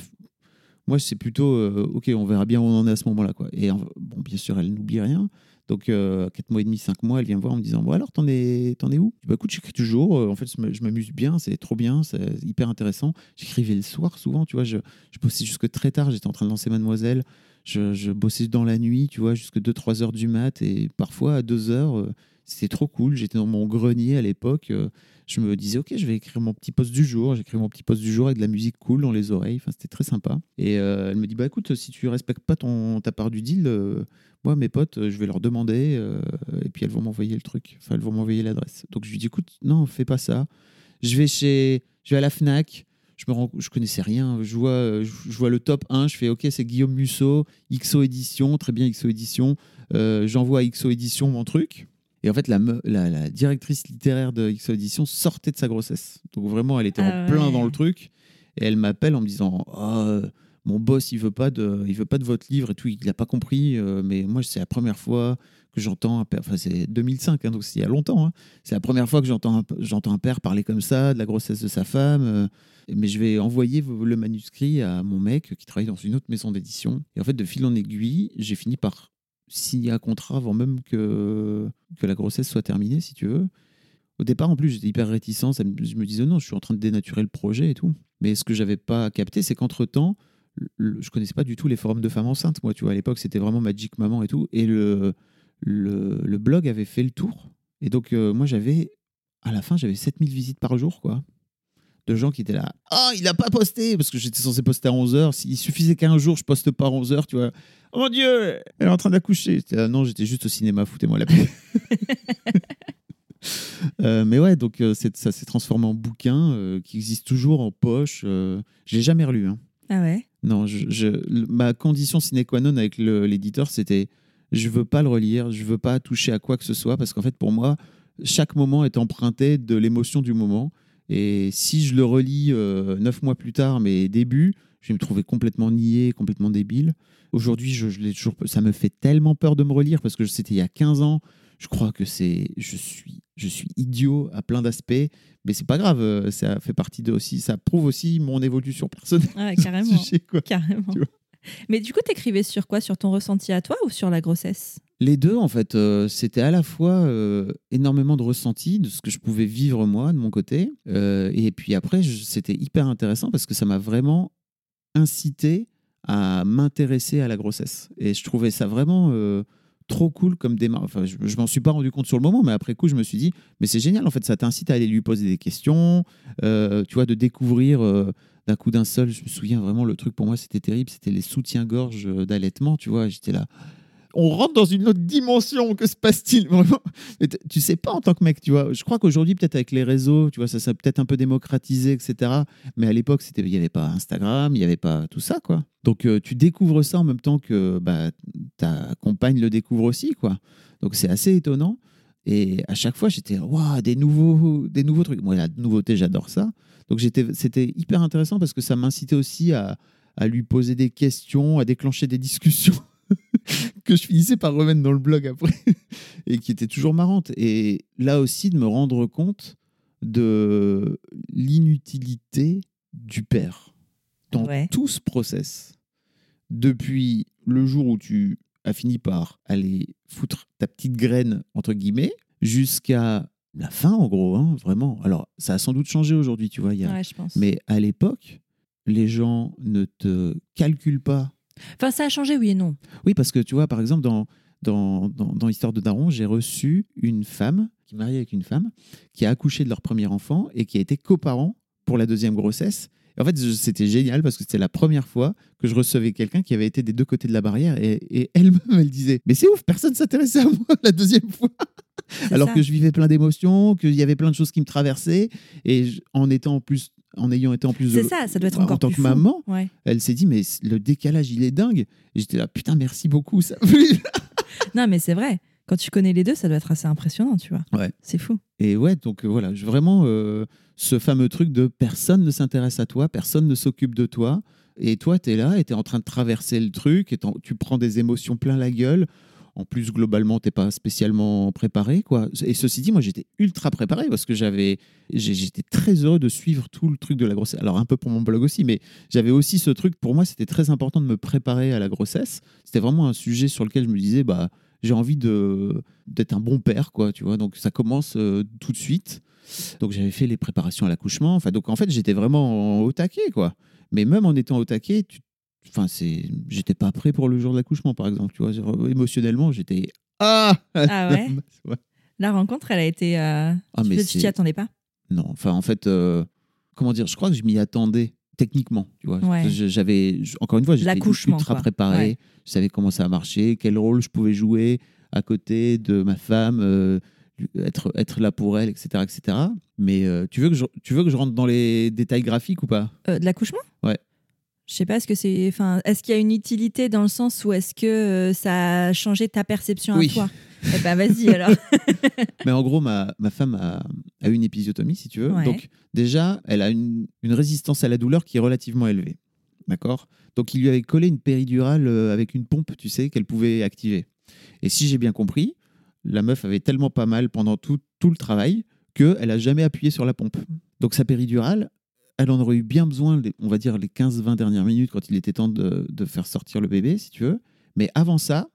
moi, c'est plutôt, euh, ok, on verra bien où on en est à ce moment-là. Quoi. Et bon, bien sûr, elle n'oublie rien. Donc, euh, 4 mois et demi, 5 mois, elle vient me voir en me disant Bon, alors, t'en es, t'en es où? Je dis, bah, écoute, j'écris toujours. Euh, En fait, je m'amuse bien, c'est trop bien, c'est hyper intéressant. J'écrivais le soir souvent, tu vois. Je, je bossais jusque très tard. J'étais en train de lancer Mademoiselle. Je, je bossais dans la nuit, tu vois, jusque 2-3 heures du mat. Et parfois, à 2 heures, c'était trop cool. J'étais dans mon grenier à l'époque. euh, je me disais, OK, je vais écrire mon petit post du jour. J'écris mon petit post du jour avec de la musique cool dans les oreilles. Enfin, c'était très sympa. Et euh, elle me dit, bah écoute, si tu respectes pas ton, ta part du deal, euh, moi, mes potes, je vais leur demander. et puis, elles vont m'envoyer le truc. Enfin, elles vont m'envoyer l'adresse. Donc, je lui dis, écoute, non, fais pas ça. Je vais chez, je vais à la Fnac. Je me rends, je connaissais rien. Je vois, je vois le top 1. Je fais, OK, c'est Guillaume Musso, XO Édition. Très bien, XO Édition. J'envoie à XO Édition mon truc. Et en fait, la, me- la, la directrice littéraire de XO Édition sortait de sa grossesse. Donc vraiment, elle était Ah en plein ouais. dans le truc. Et elle m'appelle en me disant Ah, euh, Mon boss, il veut pas de, il veut pas de votre livre et tout. Il n'a pas compris. euh, mais moi, c'est la première fois que j'entends un père. Enfin, c'est 2005, hein, donc c'est il y a longtemps. hein. C'est la première fois que j'entends un, j'entends un père parler comme ça de la grossesse de sa femme. euh, mais je vais envoyer le manuscrit à mon mec qui travaille dans une autre maison d'édition. Et en fait, de fil en aiguille, j'ai fini par signer un contrat avant même que, que la grossesse soit terminée, si tu veux. Au départ, en plus, j'étais hyper réticent. Je me disais, non, je suis en train de dénaturer le projet et tout. Mais ce que j'avais pas capté, c'est qu'entre-temps, je connaissais pas du tout les forums de femmes enceintes. Moi, tu vois, à l'époque, c'était vraiment Magic Maman et tout. Et le, le, blog avait fait le tour. Et donc, euh, moi, j'avais à la fin, j'avais 7000 visites par jour, quoi. De gens qui étaient là. Ah, il a pas posté Parce que j'étais censé poster à 11h. S'il suffisait qu'un jour, je poste pas à 11h, tu vois. Oh mon Dieu Elle est en train d'accoucher. Là, Non, j'étais juste au cinéma, foutez-moi la paix. Euh, mais ouais, donc euh, c'est- ça s'est transformé en bouquin euh, qui existe toujours en poche. Euh, je l'ai jamais relu. Hein. Ah ouais? Non, je, je- le- ma condition sine qua non avec l'éditeur, c'était je veux pas le relire, je veux pas toucher à quoi que ce soit, parce qu'en fait, pour moi, chaque moment est emprunté de l'émotion du moment. Et si je le relis euh, neuf mois plus tard, mais début, je vais me trouver complètement niais, complètement débile. Aujourd'hui, je, je toujours, ça me fait tellement peur de me relire, parce que c'était il y a 15 ans. Je crois que c'est, je suis, je suis idiot à plein d'aspects, mais c'est pas grave. euh, Ça fait partie de aussi, ça prouve aussi mon évolution personnelle. Ah carrément. sujet, quoi. Carrément. Mais du coup, t'écrivais sur quoi? Sur ton ressenti à toi ou sur la grossesse? Les deux, en fait, euh, c'était à la fois euh, énormément de ressenti de ce que je pouvais vivre moi de mon côté, euh, et puis après, c'était hyper intéressant parce que ça m'a vraiment incité à m'intéresser à la grossesse. Et je trouvais ça vraiment euh, trop cool comme démarche. Enfin, je, je m'en suis pas rendu compte sur le moment, mais après coup, je me suis dit, mais c'est génial, en fait, ça t'incite à aller lui poser des questions, euh, tu vois, de découvrir. euh, d'un coup d'un seul, je me souviens vraiment, le truc pour moi, c'était terrible, c'était les soutiens-gorge d'allaitement, tu vois, j'étais là, on rentre dans une autre dimension. Que se passe-t-il vraiment? Tu sais pas en tant que mec, tu vois. Je crois qu'aujourd'hui, peut-être avec les réseaux, tu vois, ça s'est peut-être un peu démocratisé, etc. Mais à l'époque, il n'y avait pas Instagram, il n'y avait pas tout ça, quoi. Donc, euh, tu découvres ça en même temps que bah, ta compagne le découvre aussi, quoi. Donc, c'est assez étonnant. Et à chaque fois, j'étais, waouh, des nouveaux, des nouveaux trucs. Moi, la nouveauté, j'adore ça. Donc, c'était hyper intéressant parce que ça m'incitait aussi à lui poser des questions, à déclencher des discussions que je finissais par remettre dans le blog après et qui étaient toujours marrantes. Et là aussi, de me rendre compte de l'inutilité du père dans Ouais. tout ce process. Depuis le jour où tu as fini par aller foutre ta petite graine, entre guillemets, jusqu'à la fin, en gros, hein, vraiment. Alors, ça a sans doute changé aujourd'hui, tu vois. y a- Ouais, je pense. Mais à l'époque, les gens ne te calculent pas Enfin, ça a changé, oui et non. oui, parce que tu vois, par exemple, dans, dans, dans, dans Histoire de Daron, j'ai reçu une femme qui est mariée avec une femme qui a accouché de leur premier enfant et qui a été coparent pour la deuxième grossesse. Et en fait, c'était génial parce que c'était la première fois que je recevais quelqu'un qui avait été des deux côtés de la barrière et, et elle-même, elle disait Mais c'est ouf, personne s'intéressait à moi la deuxième fois. Alors ça. que je vivais plein d'émotions, qu'il y avait plein de choses qui me traversaient. Et je- en, étant en, plus, en ayant été en plus C'est de- ça, ça doit être en encore tant plus que fou. maman, Ouais. elle s'est dit Mais le décalage, il est dingue. Et j'étais là Putain, merci beaucoup. Ça Non, mais c'est vrai. Quand tu connais les deux, ça doit être assez impressionnant, tu vois. Ouais. C'est fou. Et ouais, donc euh, voilà, je- vraiment euh, ce fameux truc de personne ne s'intéresse à toi, personne ne s'occupe de toi. Et toi, tu es là et tu es en train de traverser le truc et tu prends des émotions plein la gueule. En plus, globalement, t'es pas spécialement préparé. quoi. Et ceci dit, moi, j'étais ultra préparé parce que j'avais, j'étais très heureux de suivre tout le truc de la grossesse. Alors, un peu pour mon blog aussi, mais j'avais aussi ce truc. Pour moi, c'était très important de me préparer à la grossesse. C'était vraiment un sujet sur lequel je me disais, bah, j'ai envie de d'être un bon père, quoi, tu vois. Donc ça commence euh, tout de suite. Donc j'avais fait les préparations à l'accouchement. Enfin, donc en fait, j'étais vraiment au taquet, quoi. Mais même en étant au taquet, tu... enfin, c'est, j'étais pas prêt pour le jour de l'accouchement, par exemple. Tu vois, Genre, émotionnellement, j'étais ah. Ah ouais? Ouais. La rencontre, elle a été. euh, Ah, tu mais tu t'y attendais pas? Non, enfin, en fait, euh, comment dire, je crois que je m'y attendais techniquement, tu vois. Ouais. J'avais, encore une fois, j'étais ultra quoi. préparé. Ouais. Je savais comment ça marchait, quel rôle je pouvais jouer à côté de ma femme, euh, être, être là pour elle, etc. etc. Mais euh, tu, veux que je, tu veux que je rentre dans les détails graphiques ou pas? Euh, De l'accouchement? Ouais. Je sais pas, est-ce que c'est. Enfin, est-ce qu'il y a une utilité dans le sens où est-ce que euh, ça a changé ta perception Oui. à toi? Eh ben, vas-y alors. Mais en gros, ma, ma femme a, a eu une épisiotomie, si tu veux. Ouais. Donc, déjà, elle a une, une résistance à la douleur qui est relativement élevée. D'accord? Donc, il lui avait collé une péridurale euh, avec une pompe, tu sais, qu'elle pouvait activer. Et si j'ai bien compris, la meuf avait tellement pas mal pendant tout, tout le travail qu'elle n'a jamais appuyé sur la pompe. Donc, sa péridurale, elle en aurait eu bien besoin, on va dire, les 15-20 dernières minutes quand il était temps de, faire sortir le bébé, si tu veux. Mais avant ça,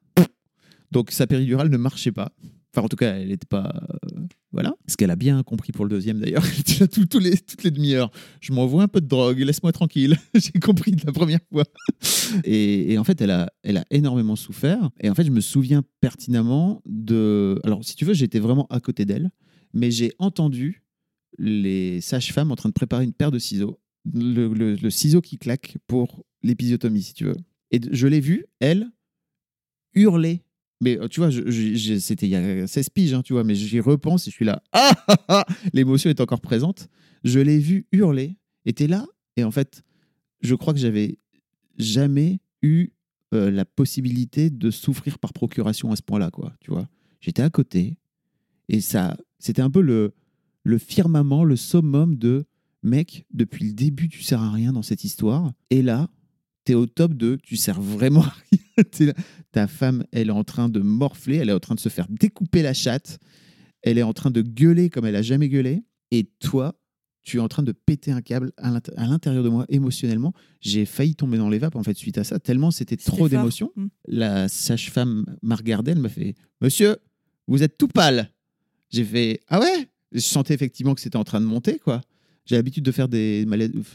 donc sa péridurale ne marchait pas. Enfin, en tout cas, elle n'était pas. euh, voilà. Ce qu'elle a bien compris pour le deuxième, d'ailleurs. Tout- tous les, toutes les demi-heures. Je m'envoie un peu de drogue, laisse-moi tranquille. J'ai compris de la première fois. Et, et en fait, elle a, elle a énormément souffert. Et en fait, je me souviens pertinemment de. Alors, si tu veux, j'étais vraiment à côté d'elle. mais j'ai entendu les sages-femmes en train de préparer une paire de ciseaux, le, ciseau qui claque pour l'épisiotomie, si tu veux. Et je l'ai vue, elle, hurler. Mais euh, tu vois, c'était il y a 16 piges, hein, tu vois, mais j'y repense et je suis là. Ah, ah, ah L'émotion est encore présente. Je l'ai vue hurler, était là, et en fait, je crois que j'avais jamais eu euh, la possibilité de souffrir par procuration à ce point-là, quoi. Tu vois, j'étais à côté et ça, c'était un peu le, le firmament, le summum de mec. Depuis le début, tu sers à rien dans cette histoire, et là, t'es au top de, tu sers vraiment à rien. Ta femme, elle est en train de morfler, elle est en train de se faire découper la chatte, elle est en train de gueuler comme elle a jamais gueulé, et toi, tu es en train de péter un câble à l'int- à l'intérieur de moi émotionnellement. J'ai failli tomber dans les vapes en fait suite à ça, tellement c'était trop d'émotions. Mm. La sage-femme m'a regardé, elle m'a fait Monsieur, vous êtes tout pâle. J'ai fait Ah ouais? Je sentais effectivement que c'était en train de monter, quoi. J'ai l'habitude de faire des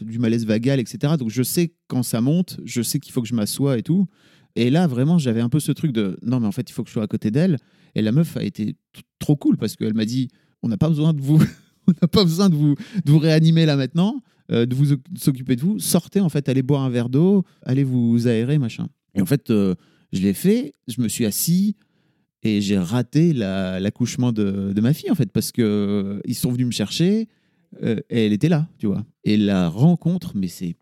du malaise vagal, etc. Donc je sais quand ça monte, je sais qu'il faut que je m'assoie et tout. Et là, vraiment, j'avais un peu ce truc de non, mais en fait, il faut que je sois à côté d'elle. Et la meuf a été trop cool parce qu'elle m'a dit on n'a pas besoin de vous, on n'a pas besoin de vous, de vous réanimer là maintenant, euh, de vous oc- s'occuper de vous. Sortez en fait, allez boire un verre d'eau, allez vous aérer, machin. Et en fait, euh, je l'ai fait. Je me suis assis et j'ai raté la- l'accouchement de, ma fille en fait parce que euh, ils sont venus me chercher euh, et elle était là, tu vois. Et la rencontre, mais c'est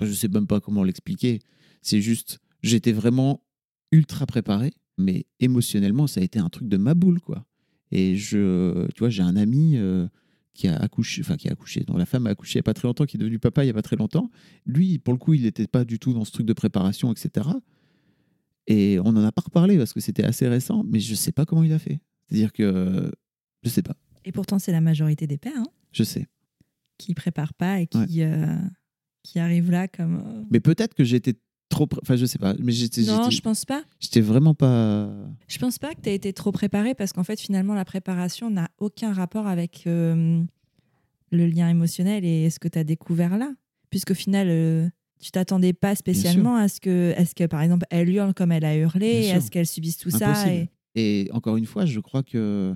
je sais même pas comment l'expliquer. C'est juste, j'étais vraiment ultra préparé, mais émotionnellement, ça a été un truc de ma boule, quoi. Et je, tu vois, j'ai un ami euh, qui a accouché, enfin qui a accouché, dont la femme a accouché il y a pas très longtemps, qui est devenu papa il y a pas très longtemps. Lui, pour le coup, il n'était pas du tout dans ce truc de préparation, etc. Et on n'en a pas reparlé parce que c'était assez récent, mais je sais pas comment il a fait. C'est-à-dire que je sais pas, Et pourtant, c'est la majorité des pères hein, je sais. qui préparent pas et qui, euh, qui arrivent là comme. euh, Mais peut-être que j'étais trop, pré- enfin je sais pas, mais j'étais, Non, je pense pas. j'étais vraiment pas. Je pense pas que tu as été trop préparé parce qu'en fait, finalement, la préparation n'a aucun rapport avec euh, le lien émotionnel et ce que tu as découvert là. Puisqu'au final, euh, tu t'attendais pas spécialement à ce, que, à ce que, par exemple, elle hurle comme elle a hurlé, à ce qu'elle subisse tout ça. Et... Et encore une fois, je crois que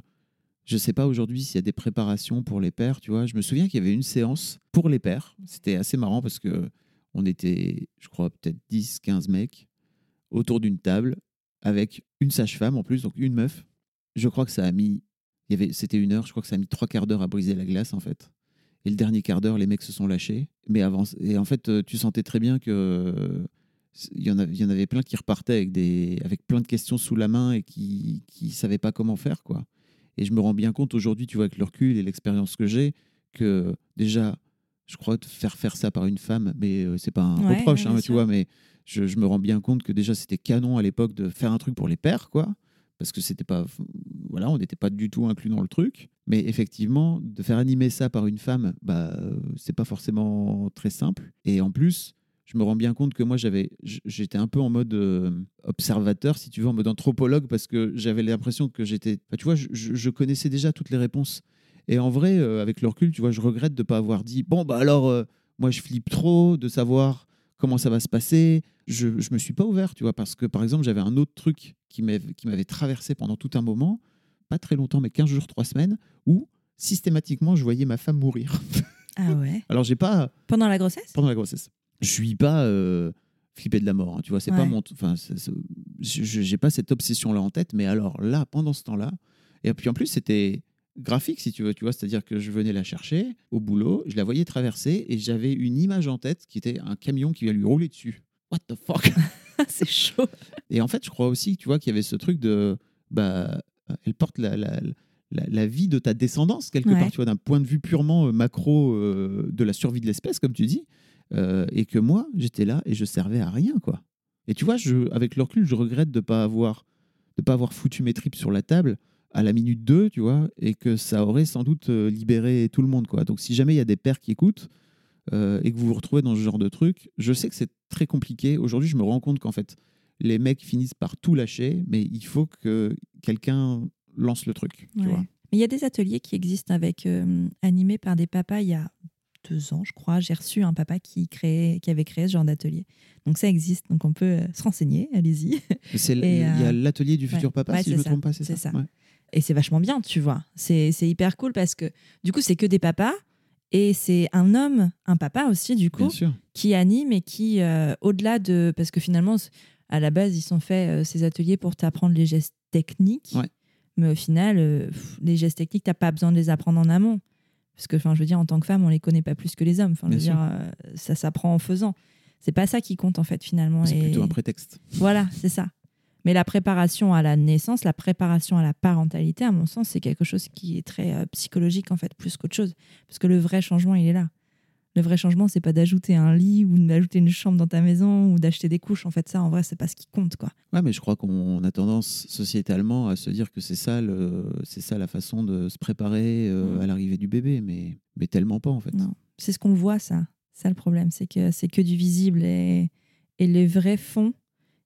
je sais pas aujourd'hui s'il y a des préparations pour les pères, tu vois. Je me souviens qu'il y avait une séance pour les pères. C'était assez marrant parce que on était, je crois, peut-être 10, 15 mecs autour d'une table avec une sage-femme en plus, donc une meuf. Je crois que ça a mis, il y avait, c'était une heure, je crois que ça a mis trois quarts d'heure à briser la glace en fait. Et le dernier quart d'heure, les mecs se sont lâchés. Mais avant, et en fait, euh, tu sentais très bien que euh, il y en avait, il y en avait plein qui repartaient avec des, avec plein de questions sous la main et qui, qui savaient pas comment faire quoi. Et je me rends bien compte aujourd'hui, tu vois, avec le recul et l'expérience que j'ai, que déjà, je crois que faire faire ça par une femme, mais euh, c'est pas un Ouais, reproche, ouais, hein, tu vois, mais je, je me rends bien compte que déjà c'était canon à l'époque de faire un truc pour les pères, quoi, parce que c'était pas, voilà, on n'était pas du tout inclus dans le truc. Mais effectivement, de faire animer ça par une femme, bah, euh, c'est pas forcément très simple. Et en plus, je me rends bien compte que moi, j'avais, j'étais un peu en mode euh, observateur, si tu veux, en mode anthropologue, parce que j'avais l'impression que j'étais, tu vois, je, connaissais déjà toutes les réponses. Et en vrai, euh, avec le recul, tu vois, je regrette de pas avoir dit, bon, bah alors, moi, je flippe trop de savoir comment ça va se passer. Je ne me suis pas ouvert, tu vois, parce que, par exemple, j'avais un autre truc qui m'avait traversé pendant tout un moment, pas très longtemps, mais 15 jours, 3 semaines, où systématiquement, je voyais ma femme mourir. Ah ouais. Alors, j'ai pas, Pendant la grossesse? Pendant la grossesse. Je suis pas euh, flippé de la mort, hein, tu vois. C'est pas Ouais. mon, enfin, j'ai pas cette obsession là en tête, mais alors là, pendant ce temps-là, et puis en plus c'était graphique si tu veux, tu vois, c'est-à-dire que je venais la chercher au boulot, je la voyais traverser et j'avais une image en tête qui était un camion qui vient lui rouler dessus. What the fuck? C'est chaud. Et en fait, je crois aussi, tu vois, qu'il y avait ce truc de, bah, elle porte la, la, la, la vie de ta descendance quelque Ouais. part, tu vois, d'un point de vue purement euh, macro euh, de la survie de l'espèce, comme tu dis, euh, et que moi, j'étais là et je servais à rien, quoi. Et tu vois, je, avec le recul, je regrette de pas avoir, de pas avoir foutu mes tripes sur la table à la minute 2, tu vois, et que ça aurait sans doute euh, libéré tout le monde, quoi. Donc, si jamais il y a des pères qui écoutent euh, et que vous vous retrouvez dans ce genre de truc, je sais que c'est très compliqué. Aujourd'hui, je me rends compte qu'en fait, les mecs finissent par tout lâcher, mais il faut que quelqu'un lance le truc, tu vois. Mais il y a des ateliers qui existent avec euh, animés par des papas. Il y a deux ans, je crois, j'ai reçu un papa qui, créait, qui avait créé ce genre d'atelier. Donc ça existe, donc on peut se renseigner, allez-y. Il y a l'atelier du futur papa, ouais, si je c'est me ça, trompe pas, c'est c'est ça. ça. Ouais. Et c'est vachement bien, tu vois. C'est hyper cool parce que du coup, c'est que des papas. Et c'est un homme, un papa aussi, du coup, qui anime et qui, euh, au-delà de. Parce que finalement, à la base, ils sont faits euh, ces ateliers pour t'apprendre les gestes techniques. Ouais. Mais au final, euh, pff, les gestes techniques, t'as pas besoin de les apprendre en amont. Parce que, enfin, je veux dire, en tant que femme, on les connaît pas plus que les hommes. Enfin, je veux dire, ça s'apprend en faisant. C'est pas ça qui compte, en fait, finalement. C'est Et- plutôt un prétexte. voilà, c'est ça. Mais la préparation à la naissance, la préparation à la parentalité, à mon sens, c'est quelque chose qui est très euh, psychologique, en fait, plus qu'autre chose. Parce que le vrai changement, il est là. Le vrai changement, c'est pas d'ajouter un lit ou d'ajouter une chambre dans ta maison ou d'acheter des couches. En fait, ça, en vrai, c'est pas ce qui compte, quoi. Ouais, mais je crois qu'on a tendance sociétalement à se dire que c'est ça, c'est ça la façon de se préparer euh, à l'arrivée du bébé, mais, mais tellement pas en fait. Non. C'est ce qu'on voit, ça. Ça, le problème, c'est que c'est que du visible et, et les vrais fonds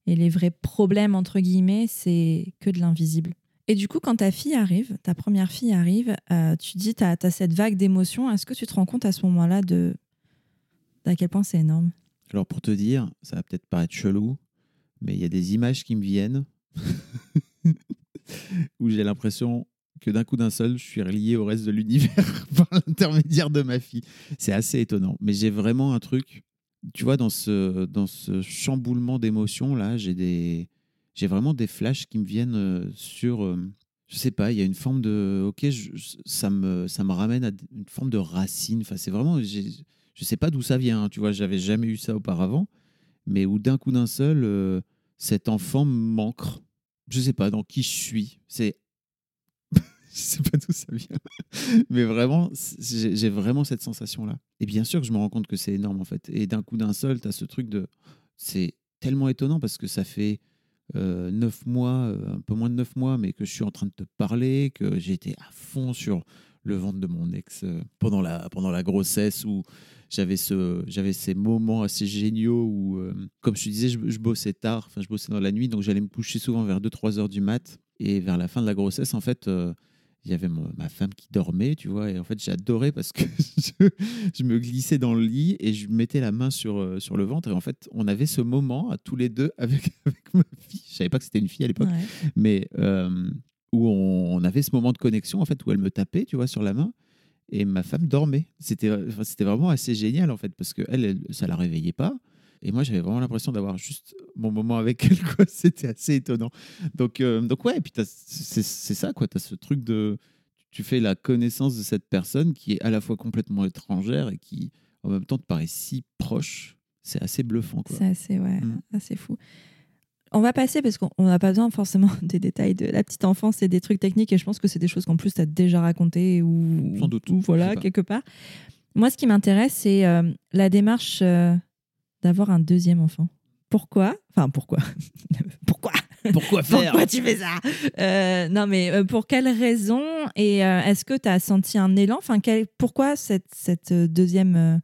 et les vrais problèmes, entre guillemets, c'est que de l'invisible. Et du coup, quand ta fille arrive, ta première fille arrive, euh, tu dis, tu as, cette vague d'émotions. Est-ce que tu te rends compte à ce moment-là de d'à quel point c'est énorme? Alors pour te dire, ça va peut-être paraître chelou, mais il y a des images qui me viennent où j'ai l'impression que d'un coup d'un seul, je suis relié au reste de l'univers par l'intermédiaire de ma fille. C'est assez étonnant, mais j'ai vraiment un truc. Tu vois, dans ce, dans ce chamboulement d'émotions là, j'ai des, j'ai vraiment des flashs qui me viennent euh, sur, euh, je sais pas, il y a une forme de, ok, ça me, ça me ramène à une forme de racine. Enfin, c'est vraiment, je sais pas d'où ça vient. hein, tu vois, j'avais jamais eu ça auparavant, mais où d'un coup d'un seul, euh, cet enfant m'ancre. Je sais pas dans qui je suis. C'est, je sais pas d'où ça vient, mais vraiment, j'ai vraiment cette sensation là. Et bien sûr que je me rends compte que c'est énorme en fait. Et d'un coup d'un seul, tu as ce truc de, c'est tellement étonnant parce que ça fait euh, neuf mois, euh, un peu moins de neuf mois, mais que je suis en train de te parler, que j'étais à fond sur le ventre de mon ex euh, pendant, la, pendant la grossesse où j'avais ce, ces moments assez géniaux où, euh, comme je te disais, je, bossais tard, enfin je bossais dans la nuit, donc j'allais me coucher souvent vers 2-3 heures du mat. Et vers la fin de la grossesse, en fait, il y avait ma femme qui dormait, tu vois, et en fait j'adorais parce que je, je me glissais dans le lit et je mettais la main sur, euh, sur le ventre et en fait on avait ce moment à tous les deux avec, avec ma fille, je savais pas que c'était une fille à l'époque, Ouais. mais euh, où on, on avait ce moment de connexion en fait où elle me tapait, tu vois, sur la main et ma femme dormait. C'était vraiment assez génial en fait parce que elle, elle ça la réveillait pas et moi j'avais vraiment l'impression d'avoir juste mon moment avec elle. C'était assez étonnant. Donc euh, donc ouais, et puis c'est ça quoi, tu as ce truc de tu fais la connaissance de cette personne qui est à la fois complètement étrangère et qui en même temps te paraît si proche. C'est assez bluffant quoi. C'est assez, ouais, Mm. assez fou. On va passer parce qu'on n'a pas besoin forcément des détails de la petite enfance et des trucs techniques et je pense que c'est des choses qu'en plus tu as déjà racontées ou, Sans doute, ou voilà, quelque part. Moi, ce qui m'intéresse, c'est euh, la démarche euh, d'avoir un deuxième enfant. Pourquoi? Enfin, pourquoi? Pourquoi? Pourquoi faire? Pourquoi tu fais ça? Euh, Non, mais euh, pour quelle raison? Et euh, est-ce que tu as senti un élan? Enfin, quel- Pourquoi cette, cette deuxième euh,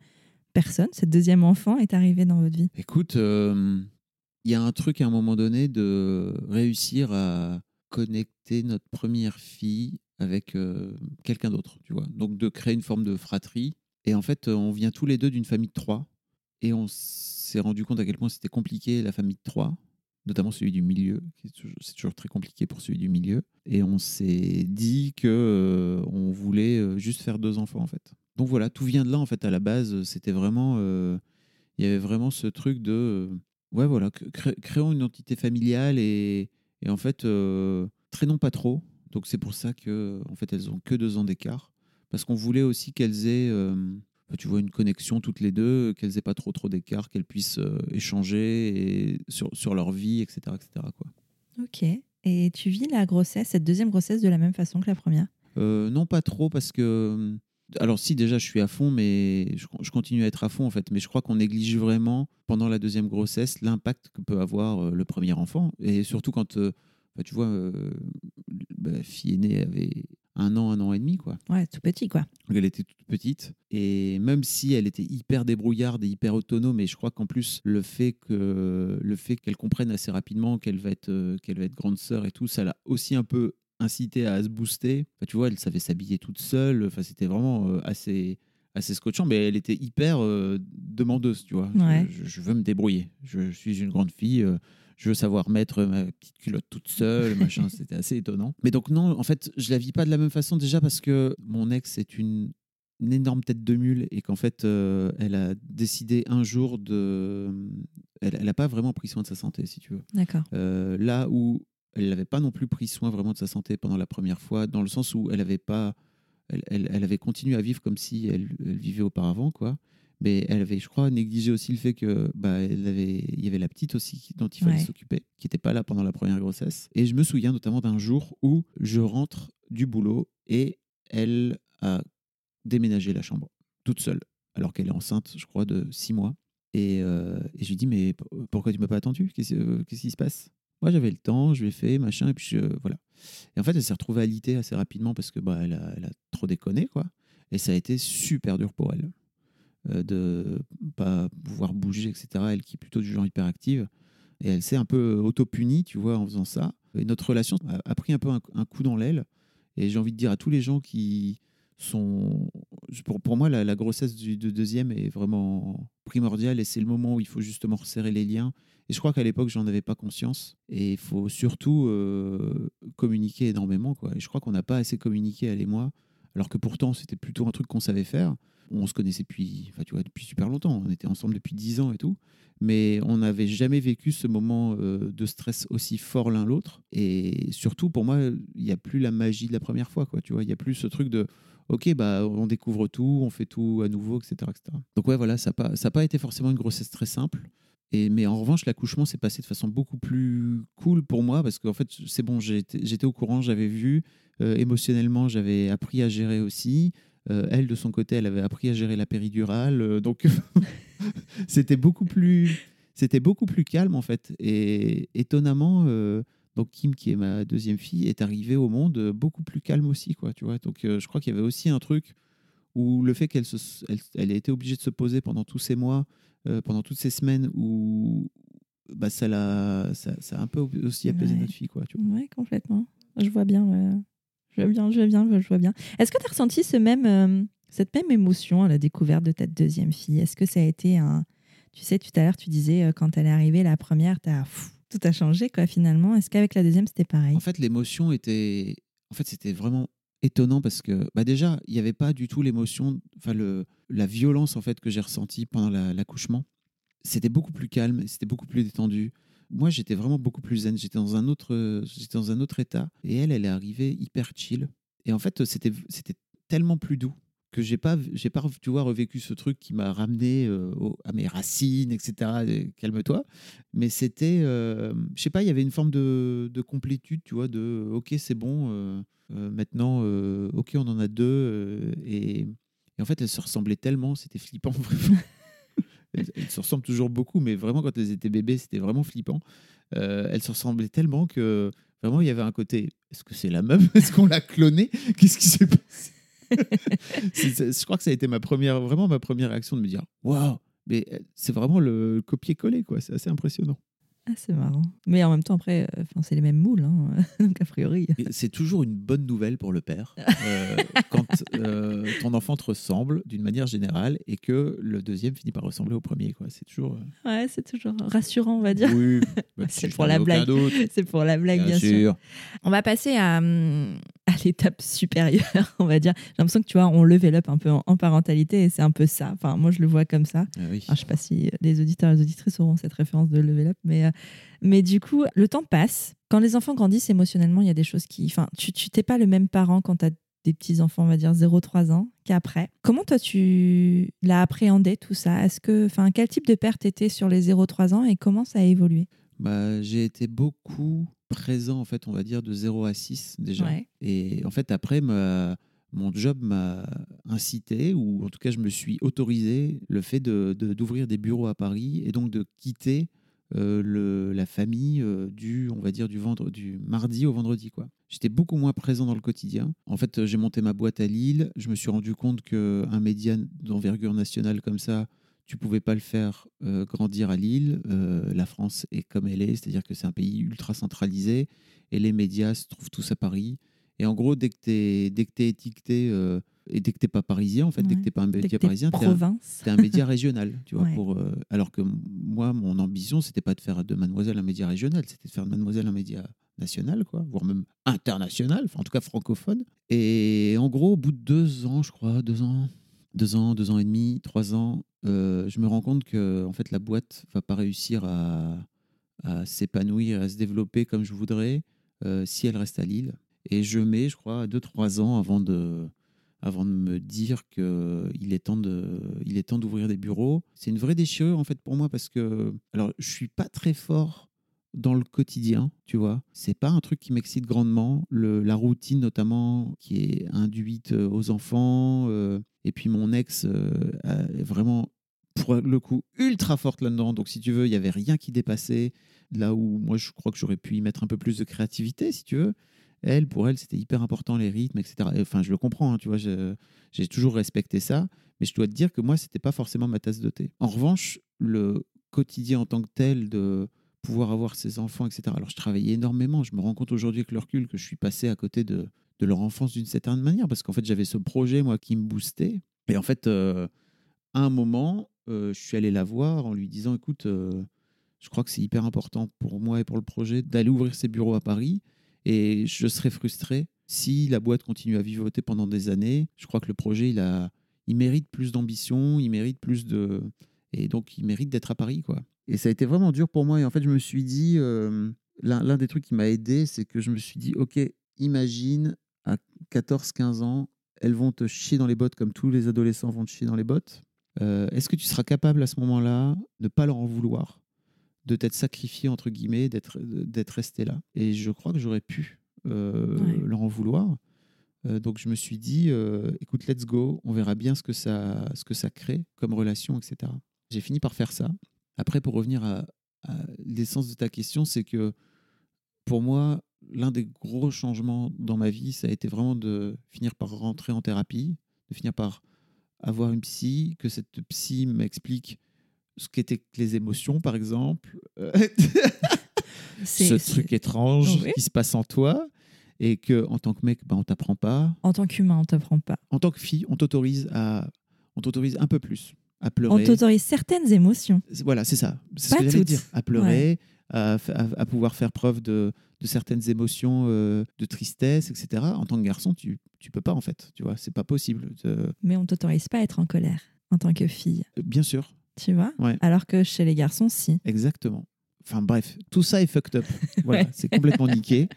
personne, cette deuxième enfant est arrivée dans votre vie? Écoute, il y a un truc à un moment donné de réussir à connecter notre première fille avec quelqu'un d'autre, tu vois. Donc de créer une forme de fratrie. Et en fait, on vient tous les deux d'une famille de trois. Et on s'est rendu compte à quel point c'était compliqué la famille de trois, notamment celui du milieu. C'est toujours très compliqué pour celui du milieu. Et on s'est dit que euh, on voulait euh, juste faire deux enfants en fait. Donc voilà, tout vient de là en fait. À la base, c'était vraiment, euh, il y avait vraiment ce truc de, ouais voilà, cré- créons une entité familiale et, et en fait traînons pas trop. Donc c'est pour ça que en fait elles ont que deux ans d'écart parce qu'on voulait aussi qu'elles aient tu vois, une connexion toutes les deux, qu'elles aient pas trop trop d'écart, qu'elles puissent euh, échanger et sur, sur leur vie, etc. etc. quoi. Ok. Et tu vis la grossesse, cette deuxième grossesse, de la même façon que la première? Euh, non, pas trop, parce que. Alors, si, déjà, je suis à fond, mais je, je continue à être à fond, en fait. Mais je crois qu'on néglige vraiment, pendant la deuxième grossesse, l'impact que peut avoir euh, le premier enfant. Et surtout quand, euh, bah, tu vois, euh, ma fille aînée avait un an, un an et demi, quoi. Ouais, tout petit, quoi. Donc, elle était toute petite. Et même si elle était hyper débrouillarde et hyper autonome, et je crois qu'en plus, le fait que le fait qu'elle comprenne assez rapidement qu'elle va être, euh, qu'elle va être grande sœur et tout, ça l'a aussi un peu incité à se booster. Enfin, tu vois, elle savait s'habiller toute seule. Enfin, c'était vraiment euh, assez, assez scotchant, mais elle était hyper euh, demandeuse, tu vois. Ouais. Je, je veux me débrouiller. Je, suis une grande fille. euh, je veux savoir mettre ma petite culotte toute seule, machin. C'était assez étonnant. Mais donc non, en fait, je la vis pas de la même façon déjà parce que mon ex est une, une énorme tête de mule et qu'en fait, euh, elle a décidé un jour de, elle n'a pas vraiment pris soin de sa santé, si tu veux. D'accord. Euh, là où elle n'avait pas non plus pris soin vraiment de sa santé pendant la première fois, dans le sens où elle avait pas, elle, elle- elle avait continué à vivre comme si elle, elle vivait auparavant, quoi. Mais elle avait, je crois, négligé aussi le fait que bah, elle avait, il y avait la petite aussi dont il fallait Ouais. s'occuper, qui n'était pas là pendant la première grossesse. Et je me souviens notamment d'un jour où je rentre du boulot et elle a déménagé la chambre toute seule, alors qu'elle est enceinte, je crois, de six mois. Et, euh, et je lui dis, mais pourquoi tu m'as pas attendu? Qu'est-ce euh, qu'est-ce qui se passe? Moi, j'avais le temps, je l'ai fait, machin, et puis je- voilà. Et en fait, elle s'est retrouvée alitée assez rapidement parce que bah, elle, a, elle a trop déconné, quoi. Et ça a été super dur pour elle de pas pouvoir bouger, etc. Elle qui est plutôt du genre hyperactive. Et elle s'est un peu auto-punie, tu vois, en faisant ça. Et notre relation a, pris un peu un, coup dans l'aile. Et j'ai envie de dire à tous les gens qui sont. Pour, pour moi, la, grossesse du de deuxième est vraiment primordiale et c'est le moment où il faut justement resserrer les liens. Et je crois qu'à l'époque, j'en avais pas conscience. Et il faut surtout euh, communiquer énormément. Quoi. Et je crois qu'on n'a pas assez communiqué, elle et moi, alors que pourtant, c'était plutôt un truc qu'on savait faire. On se connaissait depuis, enfin, tu vois, depuis super longtemps. On était ensemble depuis 10 ans et tout. Mais on n'avait jamais vécu ce moment euh, de stress aussi fort l'un l'autre. Et surtout, pour moi, il n'y a plus la magie de la première fois. Quoi, tu vois, il n'y a plus ce truc de ok, bah, on découvre tout, on fait tout à nouveau, etc. etc. Donc ouais, voilà, ça n'a pas, pas été forcément une grossesse très simple. Et, mais en revanche, l'accouchement s'est passé de façon beaucoup plus cool pour moi parce qu'en fait, c'est bon, j'étais j'étais au courant, j'avais vu. Euh, émotionnellement, j'avais appris à gérer aussi. Euh, elle, de son côté, elle avait appris à gérer la péridurale. Euh, donc, c'était beaucoup plus, c'était beaucoup plus calme en fait. Et étonnamment, euh, donc Kim, qui est ma deuxième fille, est arrivée au monde beaucoup plus calme aussi, quoi. Tu vois. Donc, je crois qu'il y avait aussi un truc où le fait qu'elle elle, elle ait été obligée de se poser pendant tous ces mois, pendant toutes ces semaines, où bah, ça, l'a, ça, ça a un peu aussi apaisé Ouais. notre fille, quoi. Tu vois. Ouais, complètement. Je vois bien. Je vois bien, je vois bien, je vois bien. Est-ce que tu as ressenti euh, cette même émotion à la découverte de ta deuxième fille? Est-ce que ça a été un. Tu sais, tout à l'heure, tu disais, euh, quand elle est arrivée, la première, tout a changé, quoi, finalement. Est-ce qu'avec la deuxième, c'était pareil? En fait, l'émotion était. En fait, c'était vraiment étonnant parce que bah déjà, il n'y avait pas du tout l'émotion, enfin la violence en fait que j'ai ressentie pendant la- l'accouchement. C'était beaucoup plus calme, c'était beaucoup plus détendu. Moi, j'étais vraiment beaucoup plus zen. J'étais dans un autre, j'étais dans un autre état. Et elle, elle est arrivée hyper chill. Et en fait, c'était, c'était tellement plus doux que j'ai pas, j'ai pas, tu vois, revécu ce truc qui m'a ramené euh, à mes racines, etc. Et Calme-toi. Mais c'était, euh, je sais pas, il y avait une forme de, de complétude, tu vois, de ok, c'est bon, euh, euh, maintenant, ok, on en a deux. et, et en fait, elles se ressemblaient tellement, c'était flippant. elles, se ressemblent toujours beaucoup, mais vraiment, quand elles étaient bébés, c'était vraiment flippant. Euh, elles se ressemblaient tellement que vraiment, il y avait un côté est-ce que c'est la même Est-ce qu'on l'a clonée? Qu'est-ce qui s'est passé? Je crois que ça a été ma première, vraiment ma première réaction de me dire waouh, mais euh, c'est vraiment le copier-coller, quoi. C'est assez impressionnant. Ah, c'est marrant. Mais en même temps, après, euh, enfin, c'est les mêmes moules. hein. Donc, a priori. C'est toujours une bonne nouvelle pour le père euh, quand euh, ton enfant te ressemble d'une manière générale et que le deuxième finit par ressembler au premier. quoi. C'est toujours. Ouais, c'est toujours rassurant, on va dire. Oui, bah, C'est pour la blague. C'est pour la blague, bien, bien sûr. sûr. On va passer à, hum, à l'étape supérieure, on va dire. J'ai l'impression que tu vois, on level up un peu en, en parentalité et c'est un peu ça. Enfin, moi, je le vois comme ça. Ah oui. Alors, je sais pas si les auditeurs et les auditrices auront cette référence de level up, mais, euh, mais du coup, le temps passe. Quand les enfants grandissent émotionnellement, il y a des choses qui. Enfin, tu t'es pas le même parent quand tu as des petits enfants, on va dire 0-3 ans, qu'après. Comment toi, tu l'as appréhendé tout ça? Est-ce que, enfin, quel type de père t'étais sur les 0-3 ans et comment ça a évolué? Bah, j'ai été beaucoup présent, en fait, on va dire, de 0 à 6 déjà. Ouais. Et en fait, après, ma- mon job m'a incité, ou en tout cas, je me suis autorisé le fait de- de- d'ouvrir des bureaux à Paris et donc de quitter euh, le, la famille euh, du, on va dire, du, vendre, du mardi au vendredi. quoi. J'étais beaucoup moins présent dans le quotidien. En fait, j'ai monté ma boîte à Lille. Je me suis rendu compte qu'un média d'envergure nationale comme ça, tu pouvais pas le faire euh, grandir à Lille. Euh, la France est comme elle est, c'est-à-dire que c'est un pays ultra centralisé et les médias se trouvent tous à Paris. Et en gros, dès que tu es, dès que t'es étiqueté euh, Et dès que t'es pas parisien, en fait, dès que t'es pas un média parisien, t'es un, un média régional, tu vois. Ouais. Pour, euh, alors que moi, mon ambition, c'était pas de faire de Mademoiselle un média régional, c'était de faire de Mademoiselle un média national, quoi, voire même international, enfin, en tout cas francophone. Et en gros, au bout de deux ans, je crois, deux ans, deux ans, deux ans et demi, trois ans, euh, je me rends compte que en fait, la boîte va pas réussir à, s'épanouir, à se développer comme je voudrais euh, si elle reste à Lille. Et je mets, je crois, deux, trois ans avant de, me dire qu'il est temps il est temps d'ouvrir des bureaux. C'est une vraie déchirure en fait pour moi parce que, alors, je suis pas très fort dans le quotidien, tu vois. C'est pas un truc qui m'excite grandement. La routine notamment qui est induite euh, aux enfants. Et puis mon ex euh, est vraiment, pour le coup, ultra forte là-dedans. Donc si tu veux, il y avait rien qui dépassait. Là où moi, je crois que j'aurais pu y mettre un peu plus de créativité, si tu veux. Elle, pour elle, c'était hyper important les rythmes, etc. Et, Enfin, je le comprends, hein, tu vois. J'ai toujours respecté ça, mais je dois te dire que moi, c'était pas forcément ma tasse de thé. En revanche, le quotidien en tant que tel de pouvoir avoir ses enfants, etc. Alors, je travaillais énormément. Je me rends compte aujourd'hui avec le recul que je suis passé à côté de, de leur enfance d'une certaine manière parce qu'en fait, j'avais ce projet, moi, qui me boostait. Et en fait, euh, à un moment, euh, je suis allé la voir en lui disant écoute, euh, je crois que c'est hyper important pour moi et pour le projet d'aller ouvrir ses bureaux à Paris. Et je serais frustré si la boîte continue à vivoter pendant des années. Je crois que le projet, il, a, il mérite plus d'ambition, il mérite plus de. Et donc, il mérite d'être à Paris, quoi. Et ça a été vraiment dur pour moi. Et en fait, je me suis dit, l'un des trucs qui m'a aidé, c'est que je me suis dit, OK, imagine à 14-15 ans, elles vont te chier dans les bottes comme tous les adolescents vont te chier dans les bottes. Euh, Est-ce que tu seras capable à ce moment-là de ne pas leur en vouloir, de t'être sacrifié, entre guillemets, d'être resté là? Et je crois que j'aurais pu euh, Ouais. leur en vouloir. Euh, donc je me suis dit, écoute, let's go, on verra bien ce que ça, ce que ça crée comme relation, etc. J'ai fini par faire ça. Après, pour revenir à, à l'essence de ta question, c'est que pour moi, l'un des gros changements dans ma vie, ça a été vraiment de finir par rentrer en thérapie, de finir par avoir une psy, que cette psy m'explique ce qu'étaient les émotions, par exemple, Euh, ce truc étrange Oui. qui se passe en toi, et que en tant que mec, ben, on t'apprend pas. En tant qu'humain, on t'apprend pas. En tant que fille, on t'autorise à, on t'autorise un peu plus à On pleurer. t'autorise certaines émotions. Voilà, c'est ça. C'est ce que j'allais dire. À pleurer, à, fa- à- à pouvoir faire preuve de, de certaines émotions, euh, de tristesse, etc. En tant que garçon, tu tu peux pas en fait. Tu vois, c'est pas possible. Euh, Mais on t'autorise pas à être en colère en tant que fille. bien sûr, Tu vois? Ouais. Alors que chez les garçons, si. exactement. Enfin bref, tout ça est fucked up. Voilà, Ouais. c'est complètement niqué.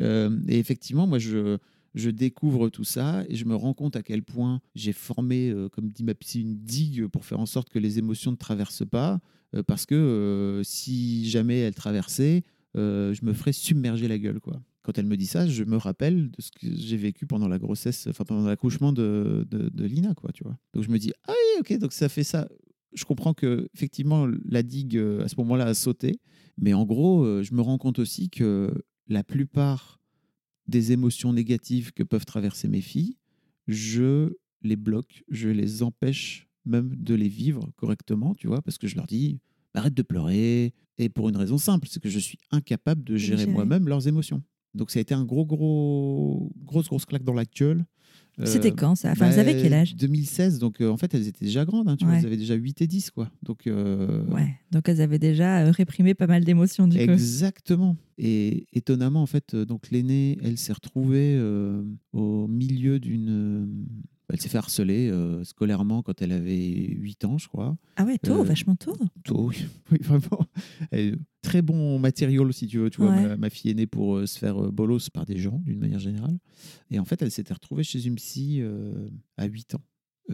Euh, et effectivement, moi, je, je découvre tout ça et je me rends compte à quel point j'ai formé, euh, comme dit ma psy, une digue pour faire en sorte que les émotions ne traversent pas. euh, parce que euh, si jamais elles traversaient, je me ferais submerger la gueule. Quoi. Quand elle me dit ça, je me rappelle de ce que j'ai vécu pendant la grossesse, enfin pendant l'accouchement de, de, Lina. Quoi, tu vois. Donc je me dis, ah oui, ok, donc ça fait ça. Je comprends que effectivement la digue à ce moment-là a sauté, mais en gros, je me rends compte aussi que la plupart des émotions négatives que peuvent traverser mes filles, je les bloque, je les empêche même de les vivre correctement, tu vois, parce que je leur dis arrête de pleurer, et pour une raison simple, c'est que je suis incapable de gérer gérer. moi-même leurs émotions. Donc ça a été un gros, gros, grosse, grosse claque dans la gueule. Euh, C'était quand ça? Enfin, vous bah, avez quel âge? 2016, donc euh, en fait elles étaient déjà grandes, hein, tu vois, elles avaient déjà 8 et 10, quoi. Donc, euh, Ouais. Donc elles avaient déjà euh, réprimé pas mal d'émotions du coup. Exactement. Et étonnamment, en fait, euh, donc l'aînée, elle s'est retrouvée euh, au milieu d'une. Elle s'est fait harceler euh, scolairement quand elle avait 8 ans, je crois. Ah ouais, tôt, Euh, vachement tôt. Tôt, oui, oui, vraiment. Très bon matériel, si tu veux. Tu vois, Ouais. ma, ma fille est née pour euh, se faire bolos par des gens, d'une manière générale. Et en fait, elle s'était retrouvée chez une psy à 8 ans,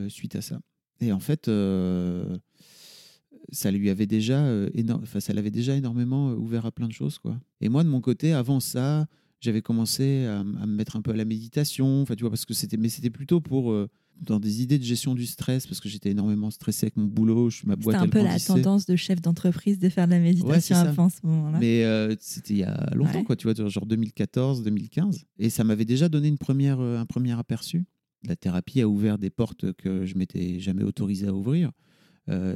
suite à ça. Et en fait, ça lui avait déjà, éno- enfin, ça l'avait déjà énormément ouvert à plein de choses, quoi. Et moi, de mon côté, avant ça, j'avais commencé à, à me mettre un peu à la méditation, enfin, tu vois, parce que c'était, mais c'était plutôt pour euh, dans des idées de gestion du stress, parce que j'étais énormément stressé avec mon boulot, je, ma boîte C'était un peu la tendance de chef d'entreprise de faire de la méditation ça. avant ce moment-là. Mais euh, c'était il y a longtemps, Ouais. quoi, tu vois, genre 2014, 2015. Et ça m'avait déjà donné une première, euh, un premier aperçu. La thérapie a ouvert des portes que je m'étais jamais autorisé à ouvrir.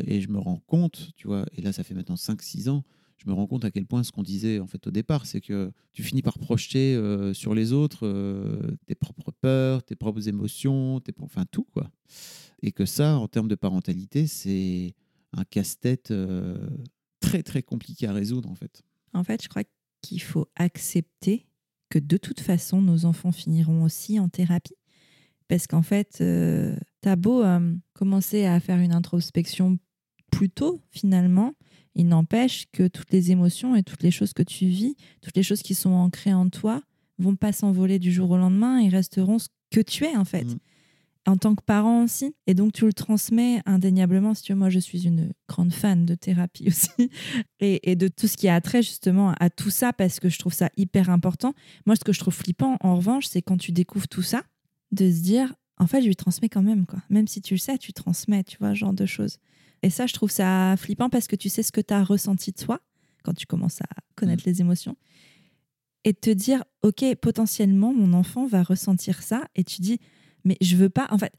Et je me rends compte, tu vois, et là, ça fait maintenant 5-6 ans, je me rends compte à quel point ce qu'on disait en fait au départ, c'est que tu finis par projeter euh, sur les autres euh, tes propres peurs, tes propres émotions, tes, enfin tout quoi. Et que ça, en termes de parentalité, c'est un casse-tête euh, très très compliqué à résoudre en fait. En fait, je crois qu'il faut accepter que de toute façon, nos enfants finiront aussi en thérapie. Parce qu'en fait, t'as beau commencer à faire une introspection plus tôt, finalement, il n'empêche que toutes les émotions et toutes les choses que tu vis, toutes les choses qui sont ancrées en toi, vont pas s'envoler du jour au lendemain et resteront ce que tu es, en fait. Mhm. En tant que parent aussi. Et donc, tu le transmets indéniablement. Si tu veux, moi, je suis une grande fan de thérapie aussi. Et, et de tout ce qui a trait justement à tout ça, parce que je trouve ça hyper important. Moi, ce que je trouve flippant, en revanche, c'est quand tu découvres tout ça, de se dire, en fait, je lui transmets quand même, quoi. Même si tu le sais, tu transmets, tu vois, ce genre de choses. Et ça, je trouve ça flippant parce que tu sais ce que tu as ressenti toi quand tu commences à connaître les émotions. Et te dire, OK, potentiellement, mon enfant va ressentir ça. Et tu dis, mais je veux pas. En fait,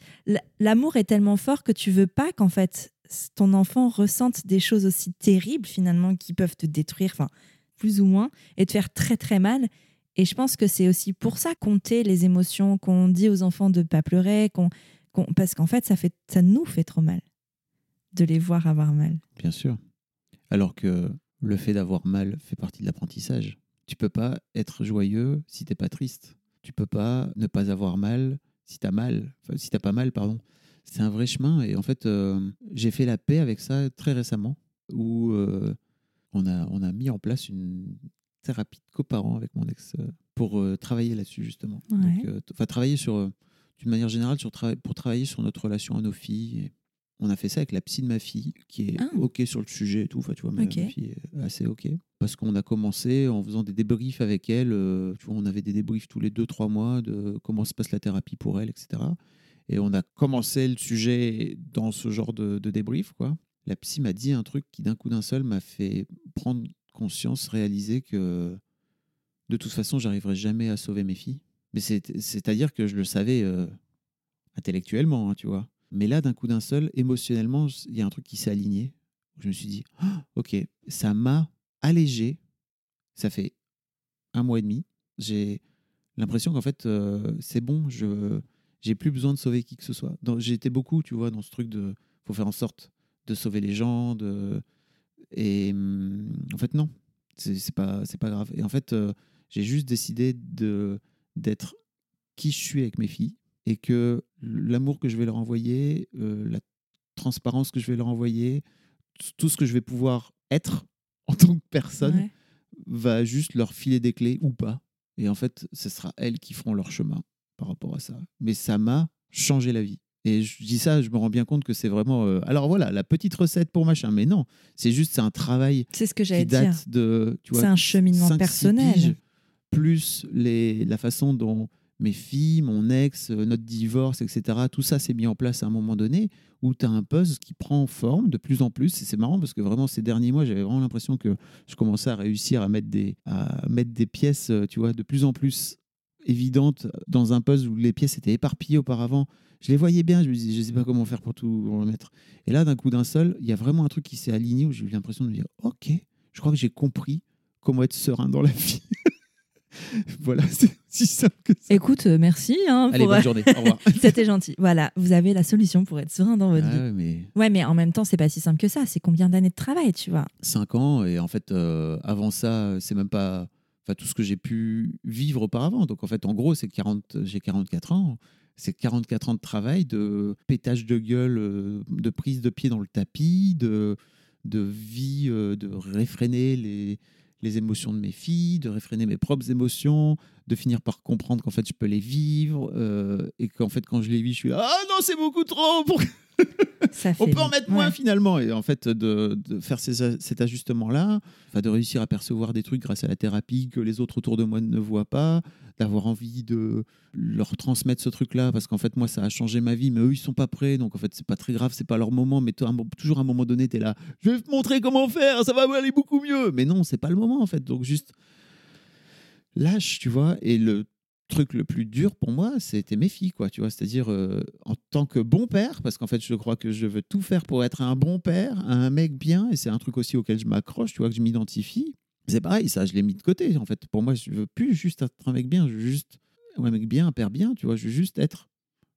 l'amour est tellement fort que tu veux pas qu'en fait, ton enfant ressente des choses aussi terribles, finalement, qui peuvent te détruire, enfin, plus ou moins, et te faire très, très mal. Et je pense que c'est aussi pour ça qu'on tait les émotions, qu'on dit aux enfants de pas pleurer, qu'on, qu'on- parce qu'en fait, ça, fait, ça nous fait trop mal de les voir avoir mal. Bien sûr. Alors que le fait d'avoir mal fait partie de l'apprentissage. Tu peux pas être joyeux si t'es pas triste. Tu peux pas ne pas avoir mal si t'as mal. Enfin, si t'as pas mal, pardon. C'est un vrai chemin. Et en fait, euh, j'ai fait la paix avec ça très récemment, où euh, on, a, on a mis en place une thérapie de coparents avec mon ex euh, pour euh, travailler là-dessus, justement. Ouais. Donc, travailler sur, d'une manière générale, sur tra- pour travailler sur notre relation à nos filles. Et on a fait ça avec la psy de ma fille, qui est Ah. OK sur le sujet et tout. Enfin, tu vois, ma, Ok. ma fille est assez OK. Parce qu'on a commencé en faisant des débriefs avec elle. euh, tu vois, on avait des débriefs tous les deux, trois mois de comment se passe la thérapie pour elle, etc. Et on a commencé le sujet dans ce genre de, de débrief, quoi. La psy m'a dit un truc qui, d'un coup d'un seul, m'a fait prendre conscience, réaliser que de toute façon, j'arriverai jamais à sauver mes filles. Mais c'est- c'est-à-dire que je le savais euh, intellectuellement, hein, tu vois. Mais là, d'un coup d'un seul, émotionnellement, il y a un truc qui s'est aligné. Je me suis dit, Ah, ok, ça m'a allégé. Ça fait un mois et demi. J'ai l'impression qu'en fait, euh, c'est bon, je j'ai plus besoin de sauver qui que ce soit. Été beaucoup, tu vois, dans ce truc de faut faire en sorte de sauver les gens. De... Et hum, en fait, non, c'est pas, pas grave. Et en fait, euh, j'ai juste décidé d'être qui je suis avec mes filles et que l'amour que je vais leur envoyer, euh, la transparence que je vais leur envoyer, tout ce que je vais pouvoir être en tant que personne Ouais. va juste leur filer des clés ou pas. Et en fait, ce sera elles qui feront leur chemin par rapport à ça. Mais ça m'a changé la vie. Et je dis ça, je me rends bien compte que c'est vraiment. euh, alors voilà, la petite recette pour machin. Mais non, c'est juste c'est un travail C'est ce que j'allais dire. date de. C'est un cheminement 5-6 personnel. piges, plus les, la façon dont mes filles, mon ex, euh, notre divorce, etc., tout ça s'est mis en place à un moment donné où tu as un puzzle qui prend forme de plus en plus. Et c'est marrant parce que vraiment, ces derniers mois, j'avais vraiment l'impression que je commençais à réussir à mettre des, pièces, euh, tu vois, de plus en plus évidentes dans un puzzle où les pièces étaient éparpillées auparavant. Je les voyais bien, je me disais, je sais pas comment faire pour tout remettre. Et là, d'un coup d'un seul, il y a vraiment un truc qui s'est aligné où j'ai eu l'impression de me dire, OK, je crois que j'ai compris comment être serein dans la vie. voilà, c'est aussi simple que ça. Écoute, euh, merci. hein, Allez, pour- bonne journée. Au revoir. C'était gentil. Voilà, vous avez la solution pour être serein dans votre Ah vie. ouais, mais Ouais, mais en même temps, c'est pas si simple que ça. C'est combien d'années de travail, tu vois? 5 ans, et en fait, euh, avant ça, c'est même pas enfin, tout ce que j'ai pu vivre auparavant. Donc, en fait, en gros, c'est 40, j'ai 44 ans. C'est 44 ans de travail, de pétage de gueule, euh, de prise de pied dans le tapis, de, de vie, euh, de réfréner les, les émotions de mes filles, de réfréner mes propres émotions, de finir par comprendre qu'en fait, je peux les vivre, euh, et qu'en fait, quand je les vis, je suis là, ah non, c'est beaucoup trop pour Ça on peut en mettre moins ouais. finalement. Et en fait, de, de faire ces- cet ajustement-là, de réussir à percevoir des trucs grâce à la thérapie que les autres autour de moi ne voient pas, d'avoir envie de leur transmettre ce truc-là, parce qu'en fait, moi, ça a changé ma vie, mais eux, ils sont pas prêts. Donc, en fait, c'est pas très grave, c'est pas leur moment. Mais toujours à un moment donné, tu es là, je vais te montrer comment faire, ça va aller beaucoup mieux. Mais non, c'est pas le moment, en fait. Donc, juste lâche, tu vois. Et le truc le plus dur pour moi, c'était mes filles, quoi, tu vois. C'est-à-dire, euh, en tant que bon père, parce qu'en fait, je crois que je veux tout faire pour être un bon père, un mec bien, et c'est un truc aussi auquel je m'accroche, tu vois, que je m'identifie. C'est pareil, ça, je l'ai mis de côté, en fait. Pour moi, je veux plus juste être un mec bien, juste, un mec bien, un père bien, tu vois, je veux juste être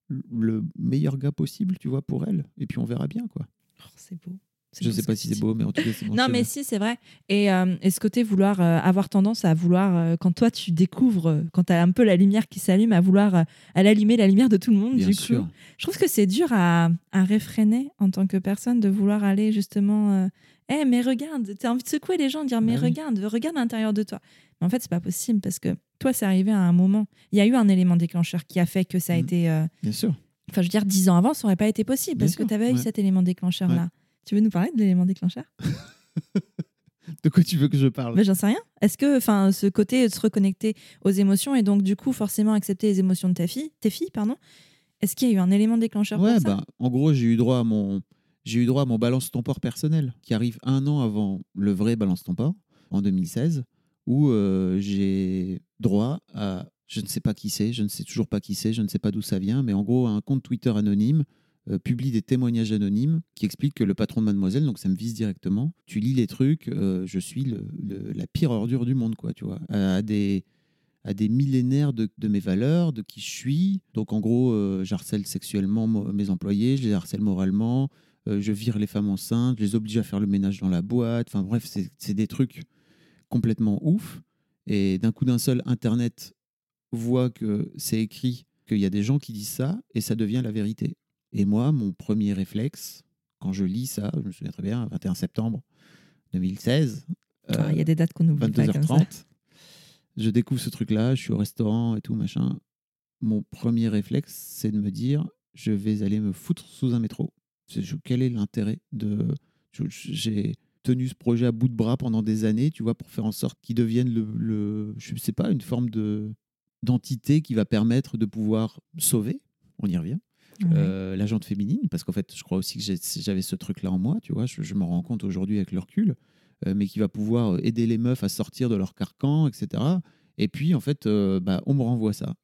le meilleur gars possible, tu vois, pour elle, et puis on verra bien, quoi. Oh, c'est beau. Je sais pas si c'est beau, mais en tout cas, c'est. Non, mais si, c'est vrai. Et, euh, et, ce côté vouloir euh, avoir tendance à vouloir, euh, quand toi tu découvres, quand tu as un peu la lumière qui s'allume, à vouloir à l'allumer la lumière de tout le monde, Bien du sûr. coup. Je trouve que c'est dur à, à, réfréner en tant que personne de vouloir aller justement. Eh, mais regarde, tu as envie de secouer les gens, de dire, mais Bah oui. regarde, regarde à l'intérieur de toi. Mais en fait, c'est pas possible parce que toi, c'est arrivé à un moment. Il y a eu un élément déclencheur qui a fait que ça a Mhm. été. Bien sûr. Enfin, je veux dire, dix ans avant, ça aurait pas été possible Bien parce que tu avais eu cet élément déclencheur-là. Tu veux nous parler de l'élément déclencheur? De quoi tu veux que je parle? J'en sais rien. Est-ce que, enfin, ce côté de se reconnecter aux émotions et donc du coup forcément accepter les émotions de ta fille, tes filles, pardon. Est-ce qu'il y a eu un élément déclencheur Ouais, pour ça? bah, en gros, j'ai eu droit à mon, j'ai eu droit à mon balance ton port personnel, qui arrive un an avant le vrai balance ton port, en 2016, où euh, j'ai droit à, je ne sais pas qui c'est, je ne sais toujours pas qui c'est, je ne sais pas d'où ça vient, mais en gros, un compte Twitter anonyme euh, publie des témoignages anonymes qui expliquent que le patron de Mademoiselle, donc ça me vise directement, tu lis les trucs, euh, je suis la pire ordure du monde, quoi, tu vois, à, des à des millénaires de, mes valeurs, de qui je suis. Donc en gros, euh, j'harcèle sexuellement mes employés, je les harcèle moralement, euh, je vire les femmes enceintes, je les oblige à faire le ménage dans la boîte. Enfin bref, c'est des trucs complètement ouf. Et d'un coup d'un seul, Internet voit que c'est écrit, qu'il y a des gens qui disent ça, et ça devient la vérité. Et moi, mon premier réflexe, quand je lis ça, je me souviens très bien, 21 septembre 2016, Ah, Il y a des dates qu'on oublie pas comme ça. 22h30. Je découvre ce truc-là, je suis au restaurant et tout, machin. Mon premier réflexe, c'est de me dire, je vais aller me foutre sous un métro. Quel est l'intérêt de... J'ai tenu ce projet à bout de bras pendant des années, tu vois, pour faire en sorte qu'il devienne le, le- je sais pas, une forme de d'entité qui va permettre de pouvoir sauver. On y revient. Euh, jante féminine, parce qu'en fait, je crois aussi que j'avais ce truc-là en moi, tu vois, je, je m'en rends compte aujourd'hui avec le recul, euh, mais qui va pouvoir aider les meufs à sortir de leur carcan, etc. Et puis, en fait, euh, bah, on me renvoie ça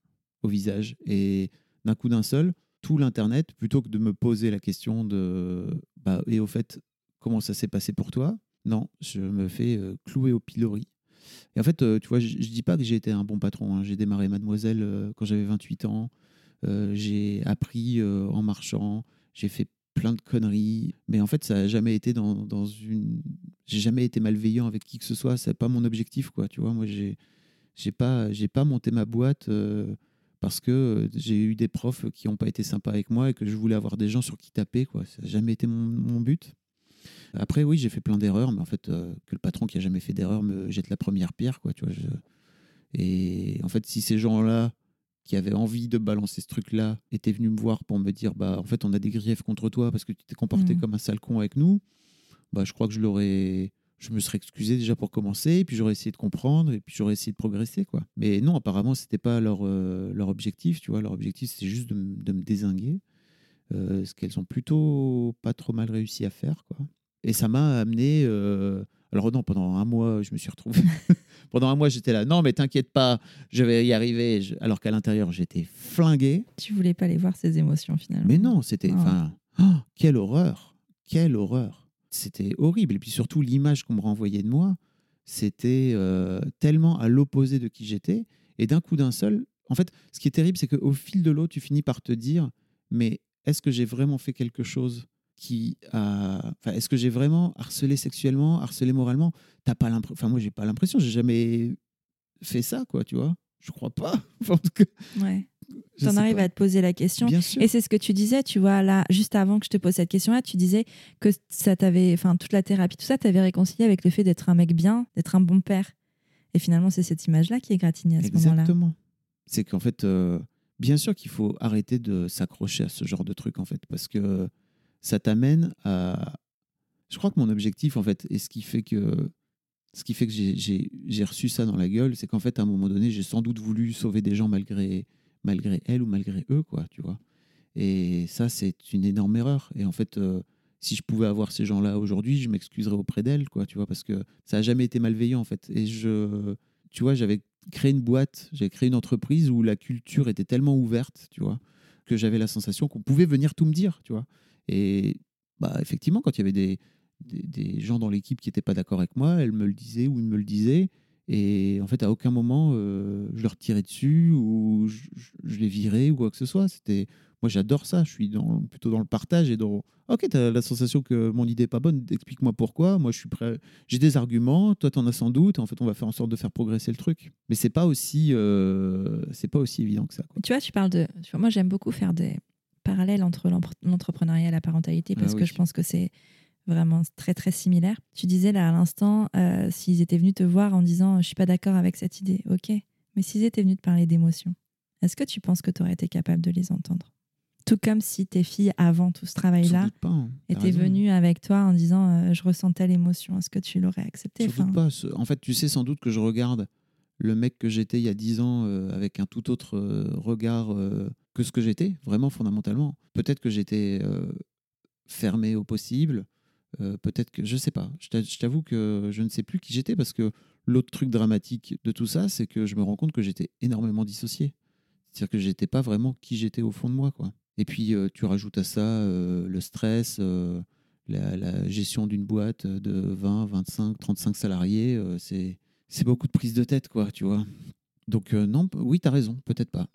au visage. Et d'un coup d'un seul, tout l'Internet, plutôt que de me poser la question de, bah, et au fait, comment ça s'est passé pour toi? Non, je me fais euh, clouer au pilori. Et en fait, euh, tu vois, je, je dis pas que j'ai été un bon patron. hein. J'ai démarré Mademoiselle euh, quand j'avais 28 ans. Euh, j'ai appris euh, en marchant, j'ai fait plein de conneries, mais en fait, ça n'a jamais été dans, une. J'ai jamais été malveillant avec qui que ce soit, c'est pas mon objectif, quoi. Tu vois, moi, j'ai j'ai pas, pas monté ma boîte euh, parce que j'ai eu des profs qui n'ont pas été sympas avec moi et que je voulais avoir des gens sur qui taper, quoi. Ça n'a jamais été mon, but. Après, oui, j'ai fait plein d'erreurs, mais en fait, que le patron qui a jamais fait d'erreur me jette la première pierre, quoi. Tu vois, Et en fait, si ces gens-là qui avaient envie de balancer ce truc-là étaient venus me voir pour me dire bah en fait on a des griefs contre toi parce que tu t'es comporté Mhm. comme un sale con avec nous. Bah je crois que je l'aurais je me serais excusé déjà pour commencer puis j'aurais essayé de comprendre et puis j'aurais essayé de progresser quoi. Mais non apparemment c'était pas leur euh, leur objectif tu vois. Leur objectif c'était juste de, me- de me désinguer euh, ce qu'elles ont plutôt pas trop mal réussi à faire quoi. Et ça m'a amené euh, alors non pendant un mois je me suis retrouvé pendant un mois j'étais là non mais t'inquiète pas je vais y arriver Je- alors qu'à l'intérieur j'étais flingué Tu voulais pas les voir ces émotions finalement. mais non, c'était. Enfin, oh, quelle horreur Quelle horreur C'était horrible. Et puis surtout, l'image qu'on me renvoyait de moi, c'était euh, tellement à l'opposé de qui j'étais. Et d'un coup d'un seul, en fait, ce qui est terrible, c'est qu'au fil de l'eau, tu finis par te dire mais est-ce que j'ai vraiment fait quelque chose qui a. Enfin, est-ce que j'ai vraiment harcelé sexuellement, harcelé moralement? T'as pas l'impression. Enfin, moi, j'ai pas l'impression. J'ai jamais fait ça, quoi, tu vois? Je crois pas. Enfin, en tout cas, Ouais. T'en arrives pas. à te poser la question. Bien sûr. Et c'est ce que tu disais, tu vois, là, juste avant que je te pose cette question-là, tu disais que ça t'avait, enfin, toute la thérapie, tout ça, t'avais réconcilié avec le fait d'être un mec bien, d'être un bon père. Et finalement, c'est cette image-là qui est gratignée à ce moment-là. Exactement. C'est qu'en fait, euh, bien sûr qu'il faut arrêter de s'accrocher à ce genre de truc, en fait, parce que ça t'amène à. Je crois que mon objectif, en fait, et ce qui fait que. Ce qui fait que j'ai- j'ai j'ai reçu ça dans la gueule, c'est qu'en fait, à un moment donné, j'ai sans doute voulu sauver des gens malgré, malgré elles ou malgré eux, quoi, tu vois. Et ça, c'est une énorme erreur. Et en fait, euh, si je pouvais avoir ces gens-là aujourd'hui, je m'excuserais auprès d'elles, quoi, tu vois, parce que ça n'a jamais été malveillant, en fait. Et je, tu vois, j'avais créé une boîte, j'avais créé une entreprise où la culture était tellement ouverte, tu vois, que j'avais la sensation qu'on pouvait venir tout me dire, tu vois. Et bah, effectivement, quand il y avait des, des, gens dans l'équipe qui n'étaient pas d'accord avec moi, elles me le disaient ou ils me le disaient. Et en fait, à aucun moment, euh, je leur tirais dessus ou je, les virais ou quoi que ce soit. C'était, moi, j'adore ça. Je suis dans, plutôt dans le partage et dans. Ok, tu as la sensation que mon idée est pas bonne. Explique-moi pourquoi. Moi, je suis prêt. J'ai des arguments. Toi, tu en as sans doute. En fait, on va faire en sorte de faire progresser le truc. Mais c'est pas aussi, euh, c'est pas aussi évident que ça. Tu vois, tu parles de. moi, j'aime beaucoup faire des parallèles entre l'entrepreneuriat et la parentalité parce Ah que je pense que c'est vraiment très, très similaire. Tu disais là à l'instant, euh, s'ils étaient venus te voir en disant Je suis pas d'accord avec cette idée, ok. Mais s'ils étaient venus te parler d'émotions, est-ce que tu penses que tu aurais été capable de les entendre? Tout comme si tes filles, avant tout ce travail-là, hein. Étaient venues avec toi en disant euh, Je ressens telle émotion, est-ce que tu l'aurais accepté Enfin, pas. En fait, tu sais sans doute que je regarde le mec que j'étais il y a 10 ans euh, avec un tout autre regard que ce que j'étais, vraiment fondamentalement. Peut-être que j'étais euh, fermé au possible. euh, Peut-être que je sais pas. Je t'a- je t'avoue que je ne sais plus qui j'étais parce que l'autre truc dramatique de tout ça, c'est que je me rends compte que j'étais énormément dissocié. C'est-à-dire que j'étais pas vraiment qui j'étais au fond de moi, quoi. Et puis euh, tu rajoutes à ça le stress, la, gestion d'une boîte de 20, 25, 35 salariés, c'est beaucoup de prise de tête, quoi, tu vois. Donc non, oui, tu as raison, peut-être pas.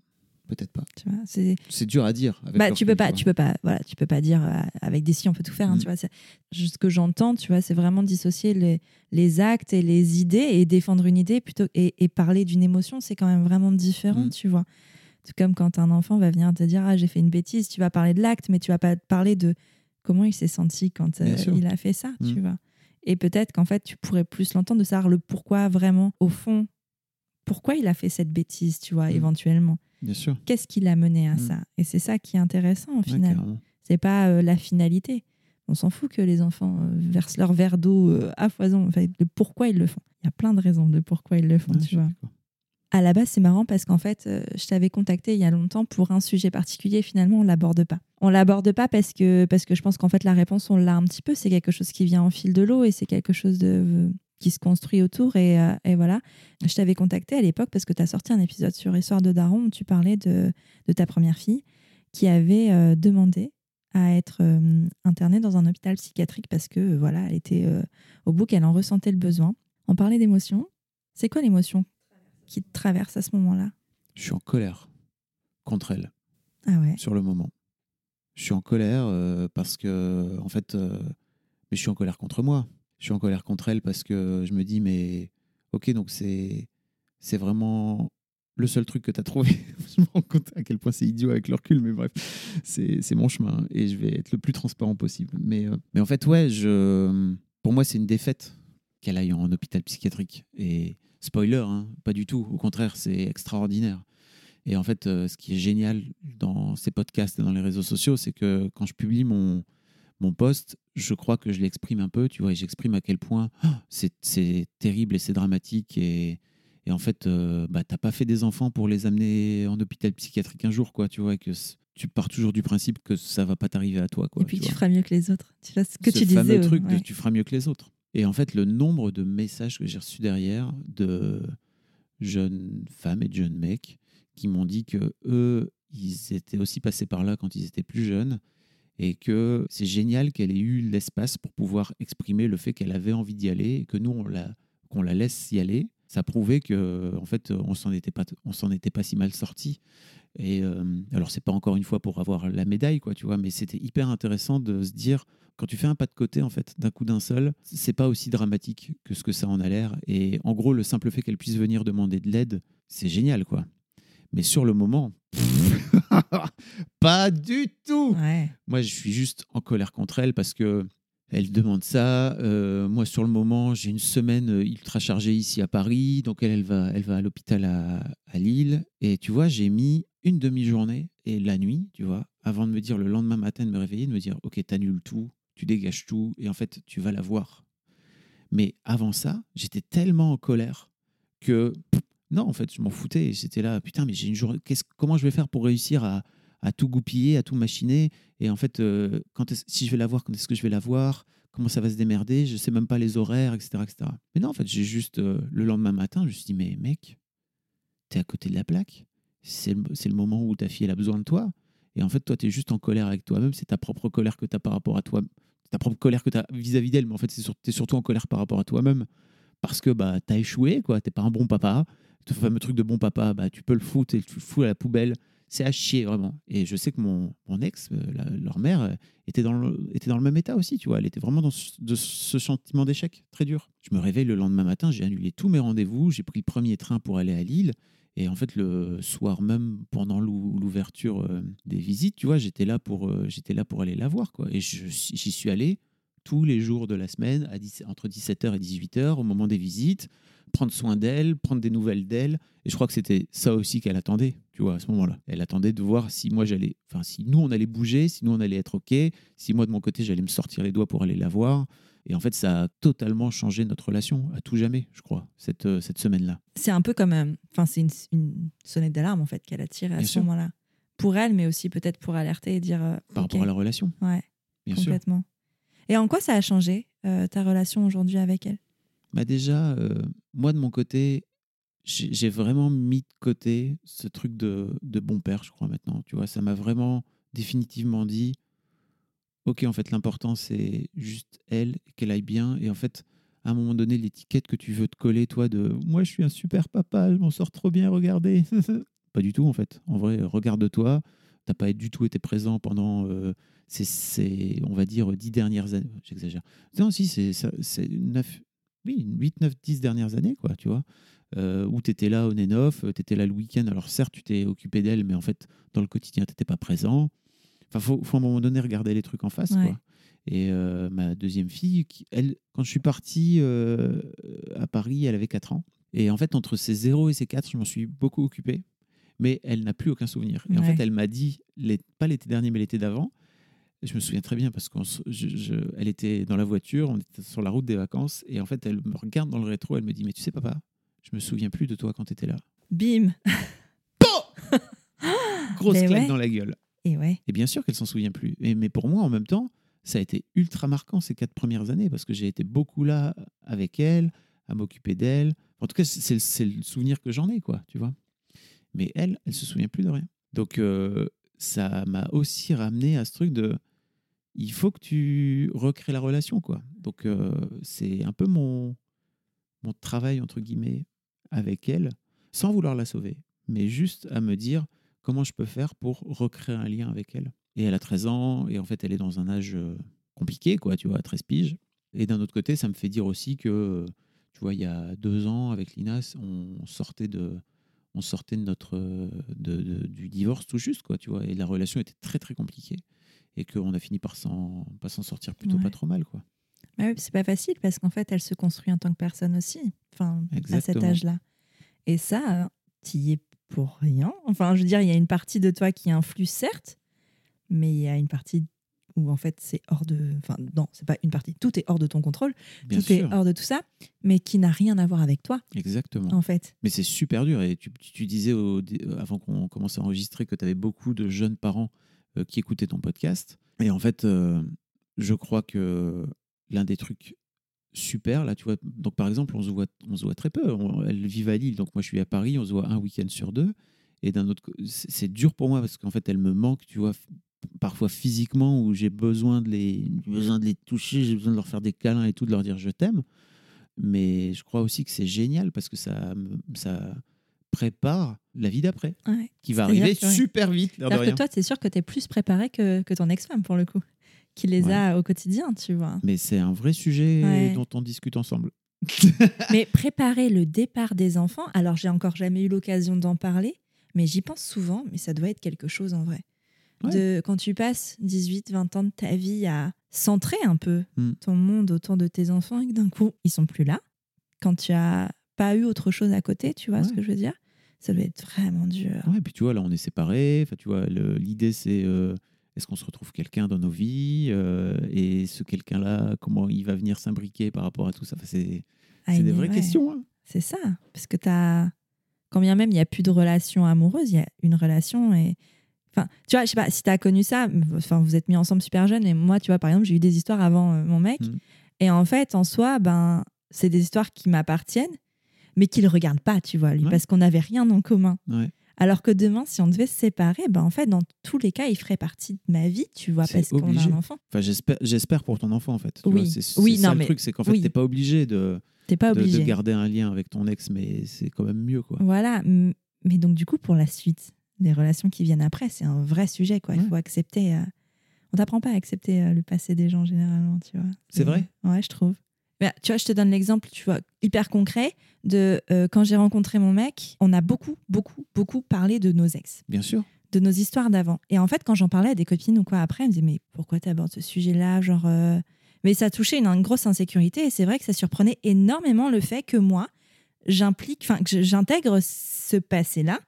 Peut-être pas. tu vois, c'est. C'est dur à dire. avec Bah, tu peux pas, tu peux pas, voilà, tu peux pas dire euh, avec des si on peut tout faire. hein, Mm. tu vois, c'est- ce que j'entends, tu vois, c'est vraiment dissocier les, les actes et les idées et défendre une idée plutôt et, et parler d'une émotion, c'est quand même vraiment différent, Mm. tu vois. Tout comme quand un enfant va venir te dire ah j'ai fait une bêtise, tu vas parler de l'acte, mais tu vas pas parler de comment il s'est senti quand euh, il a fait ça, tu Mm. vois. Et peut-être qu'en fait tu pourrais plus l'entendre de savoir le pourquoi vraiment au fond, pourquoi il a fait cette bêtise, tu vois, Mm. éventuellement. Bien sûr. Qu'est-ce qui l'a mené à Mm. ça? Et c'est ça qui est intéressant au Ouais, final. carrément. c'est pas euh, la finalité. On s'en fout que les enfants euh, versent leur verre d'eau euh, à foison. Enfin, de pourquoi ils le font. Il y a plein de raisons de pourquoi ils le font, Ouais, tu vois. À la base, c'est marrant parce qu'en fait, je t'avais contacté il y a longtemps pour un sujet particulier. Finalement, on l'aborde pas. On l'aborde pas parce que parce que je pense qu'en fait la réponse on l'a un petit peu. C'est quelque chose qui vient en fil de l'eau et c'est quelque chose de qui se construit autour et, euh, et voilà. Je t'avais contacté à l'époque parce que tu as sorti un épisode sur Histoire de Daron où tu parlais de, de ta première fille qui avait euh, demandé à être euh, internée dans un hôpital psychiatrique parce que voilà, elle était au bout qu'elle en ressentait le besoin. On parlait d'émotion. C'est quoi l'émotion qui te traverse à ce moment-là? Je suis en colère contre elle Ah ouais. sur le moment. Je suis en colère parce que, en fait, mais je suis en colère contre moi. Je suis en colère contre elle parce que je me dis, mais ok, donc c'est vraiment le seul truc que tu as trouvé. je me rends compte à quel point c'est idiot avec le recul, mais bref, c'est c'est mon chemin et je vais être le plus transparent possible. Mais, euh, mais en fait, ouais, je, pour moi, c'est une défaite qu'elle aille en hôpital psychiatrique. Et spoiler, hein, pas du tout. Au contraire, c'est extraordinaire. Et en fait, euh, ce qui est génial dans ces podcasts et dans les réseaux sociaux, c'est que quand je publie mon, mon post, je crois que je l'exprime un peu, tu vois, et j'exprime à quel point ah, c'est terrible et c'est dramatique. Et, et en fait, euh, bah, t'as pas fait des enfants pour les amener en hôpital psychiatrique un jour, quoi, tu vois, et que tu pars toujours du principe que ça va pas t'arriver à toi, quoi. et puis tu, vois. feras mieux que les autres. Tu vois ce que Ce tu fameux disais. truc de ouais. tu feras mieux que les autres. Et en fait, le nombre de messages que j'ai reçus derrière de jeunes femmes et de jeunes mecs qui m'ont dit que eux, ils étaient aussi passés par là quand ils étaient plus jeunes et que c'est génial qu'elle ait eu l'espace pour pouvoir exprimer le fait qu'elle avait envie d'y aller et que nous on la qu'on la laisse y aller. Ça prouvait que en fait on s'en était pas on s'en était pas si mal sorti. Et euh, alors c'est pas encore une fois pour avoir la médaille quoi, tu vois, mais c'était hyper intéressant de se dire quand tu fais un pas de côté en fait d'un coup d'un seul, c'est pas aussi dramatique que ce que ça en a l'air. Et en gros le simple fait qu'elle puisse venir demander de l'aide, c'est génial quoi. Mais sur le moment, pas du tout. Ouais. Moi, je suis juste en colère contre elle parce que elle demande ça. Euh, moi, sur le moment, j'ai une semaine euh, ultra chargée ici à Paris. Donc, elle, elle va, elle va à l'hôpital à, à Lille. Et tu vois, j'ai mis une demi-journée et la nuit, tu vois, avant de me dire le lendemain matin, de me réveiller, de me dire Ok, t'annules tout, tu dégages tout. Et en fait, tu vas la voir. Mais avant ça, j'étais tellement en colère que pff, non, en fait, je m'en foutais. J'étais là, putain, mais j'ai une journée. Comment je vais faire pour réussir à, tout goupiller, à tout machiner? Et en fait, euh, quand si je vais la voir, quand est-ce que je vais la voir? Comment ça va se démerder, je sais même pas les horaires, etc. etc. Mais non, en fait, j'ai juste, euh, le lendemain matin, je me suis dit, mais mec, t'es à côté de la plaque. C'est le, le moment où ta fille, a besoin de toi. Et en fait, toi, tu es juste en colère avec toi-même. C'est ta propre colère que tu as par rapport à toi. Ta propre colère que tu as vis-à-vis d'elle. Mais en fait, tu es surtout en colère par rapport à toi-même. Parce que bah, tu as échoué, quoi. Tu pas un bon papa. Ce fameux truc de bon papa, bah, tu peux le foutre et tu le fous à la poubelle. C'est à chier, vraiment. Et je sais que mon, mon ex, euh, leur mère, euh, était dans, le, était dans le même état aussi, tu vois. Elle était vraiment dans ce, de ce sentiment d'échec très dur. Je me réveille le lendemain matin, j'ai annulé tous mes rendez-vous, j'ai pris le premier train pour aller à Lille. Et en fait, le soir même, pendant l'ou- l'ouverture euh, des visites, tu vois, j'étais là pour, là pour aller la voir, quoi. Et j'y suis allé tous les jours de la semaine, à 10 entre 17h et 18h, au moment des visites, prendre soin d'elle, prendre des nouvelles d'elle. Et je crois que c'était ça aussi qu'elle attendait, tu vois, à ce moment-là. Elle attendait de voir si moi j'allais, enfin, si nous on allait bouger, si nous on allait être OK, si moi de mon côté j'allais me sortir les doigts pour aller la voir. Et en fait, ça a totalement changé notre relation, à tout jamais, je crois, cette, euh, cette semaine-là. C'est un peu comme. euh, Enfin, c'est une, une sonnette d'alarme, en fait, qu'elle a tirée à Bien ce moment-là. Pour elle, mais aussi peut-être pour alerter et dire. euh, Par rapport à la relation, Ouais, bien sûr. Et en quoi ça a changé, euh, ta relation aujourd'hui avec elle? Bah déjà, euh, moi de mon côté, j'ai j'ai vraiment mis de côté ce truc de, de bon père, je crois maintenant. Tu vois, ça m'a vraiment définitivement dit, ok, en fait, l'important c'est juste elle, qu'elle aille bien. Et en fait, à un moment donné, l'étiquette que tu veux te coller, toi, de moi je suis un super papa, je m'en sors trop bien, regardez. pas du tout, en fait. En vrai, regarde-toi. T'as pas du tout été présent pendant euh, ces, ces, on va dire, dix dernières années. J'exagère. Non, si, c'est neuf, oui, 8, 9, 10 dernières années, quoi, tu vois. Euh, où tu étais là au Nénof, tu étais là le week-end. Alors, certes, tu t'es occupé d'elle, mais en fait, dans le quotidien, tu n'étais pas présent. Enfin, faut, faut à un moment donné regarder les trucs en face, Ouais. quoi. Et euh, ma deuxième fille, elle, quand je suis parti euh, à Paris, elle avait 4 ans. Et en fait, entre ses 0 et ses 4, je m'en suis beaucoup occupé. Mais elle n'a plus aucun souvenir. Et en fait, elle m'a dit, les, pas l'été dernier, mais l'été d'avant, je me souviens très bien parce qu'elle était dans la voiture, on était sur la route des vacances, et en fait, elle me regarde dans le rétro, elle me dit Mais tu sais, papa, je me souviens plus de toi quand tu étais là. Bim Grosse Mais claque ouais. dans la gueule. Et ouais, Et bien sûr qu'elle s'en souvient plus. Et, mais pour moi, en même temps, ça a été ultra marquant ces quatre premières années parce que j'ai été beaucoup là avec elle, à m'occuper d'elle. En tout cas, c'est c'est le souvenir que j'en ai, quoi, tu vois. Mais elle, elle se souvient plus de rien. Donc, euh, ça m'a aussi ramené à ce truc de il faut que tu recrées la relation, quoi. Donc, euh, c'est un peu mon, mon travail, entre guillemets, avec elle, sans vouloir la sauver, mais juste à me dire comment je peux faire pour recréer un lien avec elle. Et elle a 13 ans, et en fait, elle est dans un âge euh, compliqué, quoi, tu vois, à 13 piges. Et d'un autre côté, ça me fait dire aussi que, tu vois, il y a deux ans, avec Linas, on sortait de, on sortait de notre, de, de- du divorce tout juste, quoi, tu vois, et la relation était très, très compliquée. Et qu'on a fini par s'en pas s'en sortir plutôt Ouais. pas trop mal, quoi. Bah oui, c'est pas facile parce qu'en fait, elle se construit en tant que personne aussi, enfin, à cet âge-là. Et ça, tu y es pour rien. Enfin, je veux dire, il y a une partie de toi qui influe, certes, mais il y a une partie où en fait, c'est hors de. Enfin, non, c'est pas une partie. Tout est hors de ton contrôle, Bien tout sûr, est hors de tout ça, mais qui n'a rien à voir avec toi, exactement. en fait. Mais c'est super dur. Et tu, tu disais au- avant qu'on commence à enregistrer que tu avais beaucoup de jeunes parents euh, qui écoutaient ton podcast. Et en fait, euh, je crois que l'un des trucs super, là, tu vois, donc par exemple, on se voit, on se voit très peu. On- elles vivent à Lille, donc moi je suis à Paris, on se voit un week-end sur deux. Et d'un autre côté, c'est dur pour moi parce qu'en fait, elles me manquent, tu vois, parfois physiquement, où j'ai besoin, de les- besoin de les toucher, j'ai besoin de leur faire des câlins et tout, de leur dire je t'aime. Mais je crois aussi que c'est génial parce que ça, ça prépare la vie d'après, Ouais. qui va arriver que, ouais. super vite. Alors que rien. toi, c'est sûr que tu es plus préparé que, que ton ex-femme, pour le coup, qui les Ouais. a au quotidien, tu vois. Mais c'est un vrai sujet dont on discute ensemble. Mais préparer le départ des enfants, alors j'ai encore jamais eu l'occasion d'en parler, mais j'y pense souvent, mais ça doit être quelque chose en vrai. Ouais. De, quand tu passes 18, 20 ans de ta vie à centrer un peu Mm. ton monde autour de tes enfants et que d'un coup, ils sont plus là, quand tu as pas eu autre chose à côté, tu vois ce que je veux dire? Ça doit être vraiment dur. Ouais, puis tu vois, là, on est séparés. Enfin, tu vois, le- l'idée, c'est euh, est-ce qu'on se retrouve quelqu'un dans nos vies euh, Et ce quelqu'un-là, comment il va venir s'imbriquer par rapport à tout ça? Enfin, C'est Ah, c'est des vraies ouais. questions. hein. C'est ça. Parce que tu as. Quand bien même il n'y a plus de relation amoureuse, il y a une relation et Enfin, tu vois, je sais pas si tu as connu ça. Enfin, vous êtes mis ensemble super jeune. Et moi, tu vois, par exemple, j'ai eu des histoires avant euh, mon mec. Mhm. Et en fait, en soi, ben, c'est des histoires qui m'appartiennent, mais qu'il regarde pas, tu vois, lui, Ouais. parce qu'on n'avait rien en commun. Ouais. Alors que demain, si on devait se séparer, ben, en fait, dans tous les cas, il ferait partie de ma vie, tu vois, parce qu'on a obligé. un enfant. Enfin, j'espère, j'espère pour ton enfant en fait. Tu Oui. c'est, c'est Oui, ça non, le mais- truc, c'est qu'en fait, oui. t'es pas obligé de, T'es pas de, de obligé. garder un lien avec ton ex, mais c'est quand même mieux quoi. Voilà. Mais donc, du coup, pour la suite, les relations qui viennent après, c'est un vrai sujet, quoi. Il Ouais. faut accepter. euh, On t'apprend pas à accepter euh, le passé des gens, généralement, tu vois. C'est vrai? Ouais, je trouve. Mais, tu vois, je te donne l'exemple, tu vois, hyper concret de euh, quand j'ai rencontré mon mec, on a beaucoup, beaucoup, beaucoup parlé de nos ex, Bien sûr. de nos histoires d'avant. Et en fait, quand j'en parlais à des copines ou quoi après, elles me disaient, mais pourquoi tu abordes ce sujet-là Genre. Mais ça touchait une, une grosse insécurité et c'est vrai que ça surprenait énormément le fait que moi, j'implique, enfin, que j'intègre ce passé-là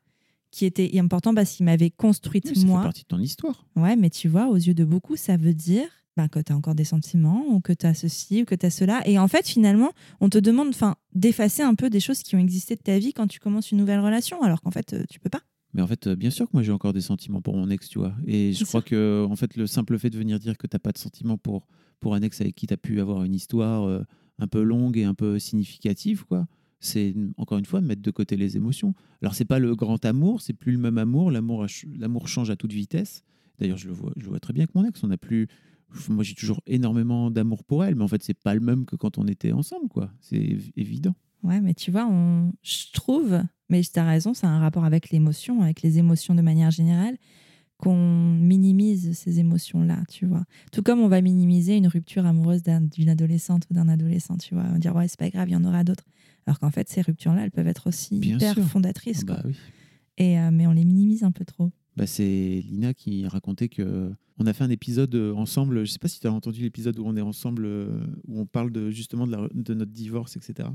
qui était important parce qu'il m'avait construite Oui, ça moi. fait partie de ton histoire. Ouais, mais tu vois, aux yeux de beaucoup, ça veut dire ben, que tu as encore des sentiments ou que tu as ceci ou que tu as cela. Et en fait, finalement, on te demande d'effacer un peu des choses qui ont existé de ta vie quand tu commences une nouvelle relation, alors qu'en fait, euh, tu peux pas. Mais en fait, euh, bien sûr que moi j'ai encore des sentiments pour mon ex, tu vois. Et je crois que en fait, le simple fait de venir dire que t'as pas de sentiments pour, pour un ex avec qui tu as pu avoir une histoire euh, un peu longue et un peu significative, quoi, c'est encore une fois mettre de côté les émotions. Alors c'est pas le grand amour, c'est plus le même amour. L'amour, l'amour change à toute vitesse. D'ailleurs, je le vois, je vois très bien avec mon ex. On a plus, moi j'ai toujours énormément d'amour pour elle, mais en fait c'est pas le même que quand on était ensemble, quoi. C'est év- évident. Ouais, mais tu vois, on... je trouve, mais tu as raison, c'est un rapport avec l'émotion, avec les émotions de manière générale, qu'on minimise ces émotions-là, tu vois. Tout comme on va minimiser une rupture amoureuse d'un- d'une adolescente ou d'un adolescent, tu vois. On va dire, ouais, c'est pas grave, il y en aura d'autres. Alors qu'en fait, ces ruptures-là, elles peuvent être aussi Bien hyper sûr. fondatrices. Ah quoi. bah oui. Et, euh, mais on les minimise un peu trop. Bah, c'est Lina qui racontait que on a fait un épisode euh, ensemble. Je sais pas si tu as entendu l'épisode où on est ensemble, euh, où on parle de, justement de, la- de notre divorce, etc.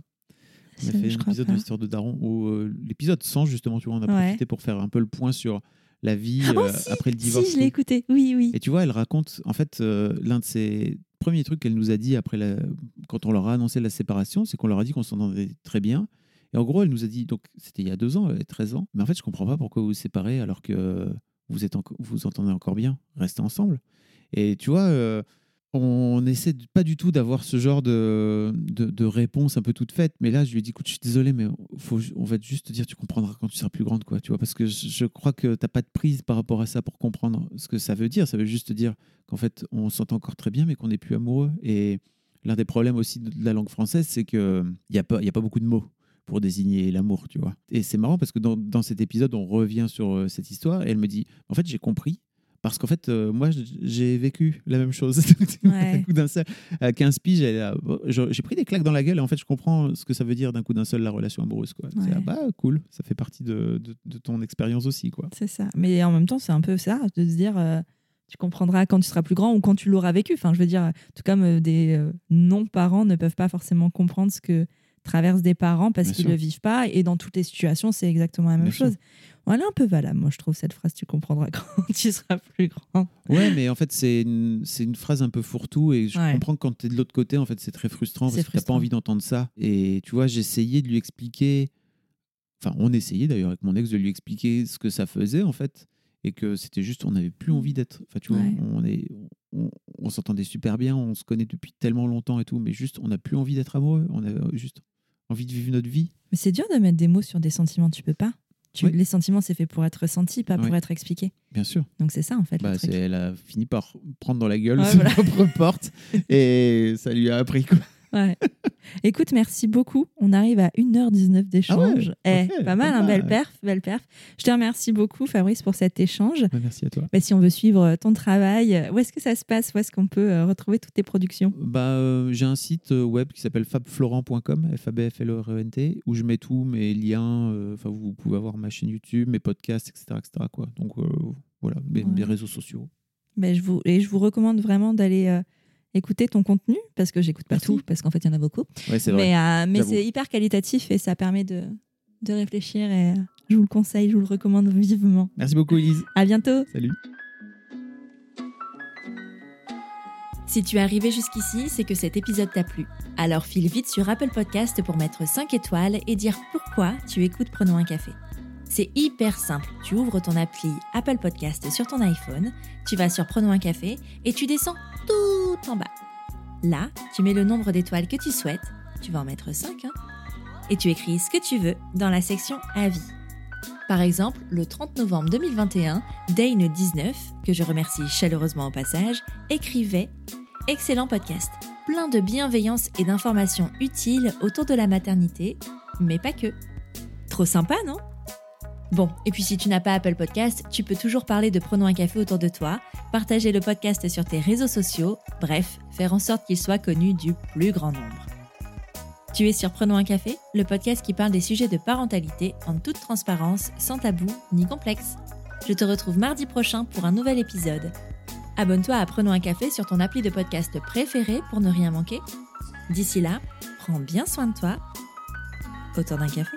On a fait un épisode de l'histoire de Daron où euh, l'épisode 100 justement, tu vois, on a Ouais. profité pour faire un peu le point sur la vie Oh, euh, si, après le divorce. Si, je l'ai écouté. Oui, oui. Et tu vois, elle raconte, en fait, euh, l'un de ses premiers trucs qu'elle nous a dit après quand on leur a annoncé la séparation, c'est qu'on leur a dit qu'on s'entendait très bien. Et en gros, elle nous a dit, donc c'était il y a deux ans, elle avait 13 ans, mais en fait, je comprends pas pourquoi vous vous séparez alors que vous êtes vous entendez encore bien, restez ensemble. Et tu vois, euh, on essaie de- pas du tout d'avoir ce genre de, de, réponse un peu toute faite. Mais là, je lui ai dit, écoute, je suis désolé, mais faut, on va juste te dire, tu comprendras quand tu seras plus grande, quoi. Tu vois, parce que je, crois que t'as pas de prise par rapport à ça pour comprendre ce que ça veut dire. Ça veut juste te dire qu'en fait, on s'entend encore très bien, mais qu'on n'est plus amoureux. Et l'un des problèmes aussi de la langue française, c'est que il y a pas, a pas beaucoup de mots pour désigner l'amour, tu vois. Et c'est marrant parce que dans, dans cet épisode, on revient sur euh, cette histoire et elle me dit, en fait, j'ai compris. Parce qu'en fait, euh, moi, j'ai vécu la même chose. Ouais. d'un coup d'un seul. À 15 piges, j'ai pris des claques dans la gueule et en fait, je comprends ce que ça veut dire d'un coup d'un seul la relation amoureuse. Quoi. C'est, Ouais. ah bah, cool, ça fait partie de, de- de ton expérience aussi. Quoi. C'est ça. Mais en même temps, c'est un peu ça, de se dire, euh, tu comprendras quand tu seras plus grand ou quand tu l'auras vécu. Enfin, je veux dire, tout comme euh, des euh, non-parents ne peuvent pas forcément comprendre ce que traversent des parents parce qu'ils ne le vivent pas. Et dans toutes les situations, c'est exactement la même Bien sûr. Chose. Voilà, un peu valable, moi, je trouve, cette phrase, tu comprendras quand tu seras plus grand. Ouais, mais en fait, c'est une, c'est une phrase un peu fourre-tout et je Ouais. comprends que quand tu es de l'autre côté, en fait, c'est très frustrant C'est parce que tu pas envie d'entendre ça. Et tu vois, j'essayais de lui expliquer, enfin, on essayait d'ailleurs avec mon ex de lui expliquer ce que ça faisait, en fait, et que c'était juste, on n'avait plus envie d'être. Enfin, tu vois, Ouais. on, est, on, on s'entendait super bien, on se connaît depuis tellement longtemps et tout, mais juste, on n'a plus envie d'être amoureux, on a juste envie de vivre notre vie. Mais c'est dur de mettre des mots sur des sentiments, tu peux pas. Tu, Oui. Les sentiments, c'est fait pour être ressenti, pas pour être expliqué. Bien sûr. Donc c'est ça, en fait, le Bah, truc. elle a fini par prendre dans la gueule Ouais, sa voilà. propre porte et ça lui a appris quoi. Ouais. Écoute, merci beaucoup. On arrive à 1h19 d'échange. Ah ouais, Eh, pas mal, pas hein, belle perf, belle perf. Je te remercie beaucoup, Fabrice, pour cet échange. Bah, merci à toi. Bah, si on veut suivre ton travail, où est-ce que ça se passe? Où est-ce qu'on peut euh, retrouver toutes tes productions? Bah, euh, j'ai un site euh, web qui s'appelle fabflorent.com, f a b f l o r e n t où je mets tous mes liens. euh, Enfin, vous pouvez avoir ma chaîne YouTube, mes podcasts, etc., etc. Quoi. Donc euh, voilà, mes, Ouais. mes réseaux sociaux. Ben, je vous, Et je vous recommande vraiment d'aller euh, écouter ton contenu, parce que j'écoute pas Merci. tout, parce qu'en fait, il y en a beaucoup. Ouais, c'est vrai. Mais, euh, mais c'est hyper qualitatif et ça permet de, de réfléchir. Et euh, je vous le conseille, je vous le recommande vivement. Merci beaucoup, Elise. À bientôt Salut. Si tu es arrivé jusqu'ici, c'est que cet épisode t'a plu. Alors file vite sur Apple Podcast pour mettre 5 étoiles et dire pourquoi tu écoutes Prenons un café. C'est hyper simple. Tu ouvres ton appli Apple Podcast sur ton iPhone, tu vas sur Prenons un café et tu descends tout en bas. Là, tu mets le nombre d'étoiles que tu souhaites, tu vas en mettre 5, hein, et tu écris ce que tu veux dans la section Avis. Par exemple, le 30 novembre 2021, Dane19, que je remercie chaleureusement au passage, écrivait Excellent podcast, plein de bienveillance et d'informations utiles autour de la maternité, mais pas que. Trop sympa, non? Bon, et puis si tu n'as pas Apple Podcast, tu peux toujours parler de Prenons un café autour de toi, partager le podcast sur tes réseaux sociaux, bref, faire en sorte qu'il soit connu du plus grand nombre. Tu es sur Prenons un café, le podcast qui parle des sujets de parentalité en toute transparence, sans tabou ni complexe. Je te retrouve mardi prochain pour un nouvel épisode. Abonne-toi à Prenons un café sur ton appli de podcast préféré pour ne rien manquer. D'ici là, prends bien soin de toi. Autour d'un café.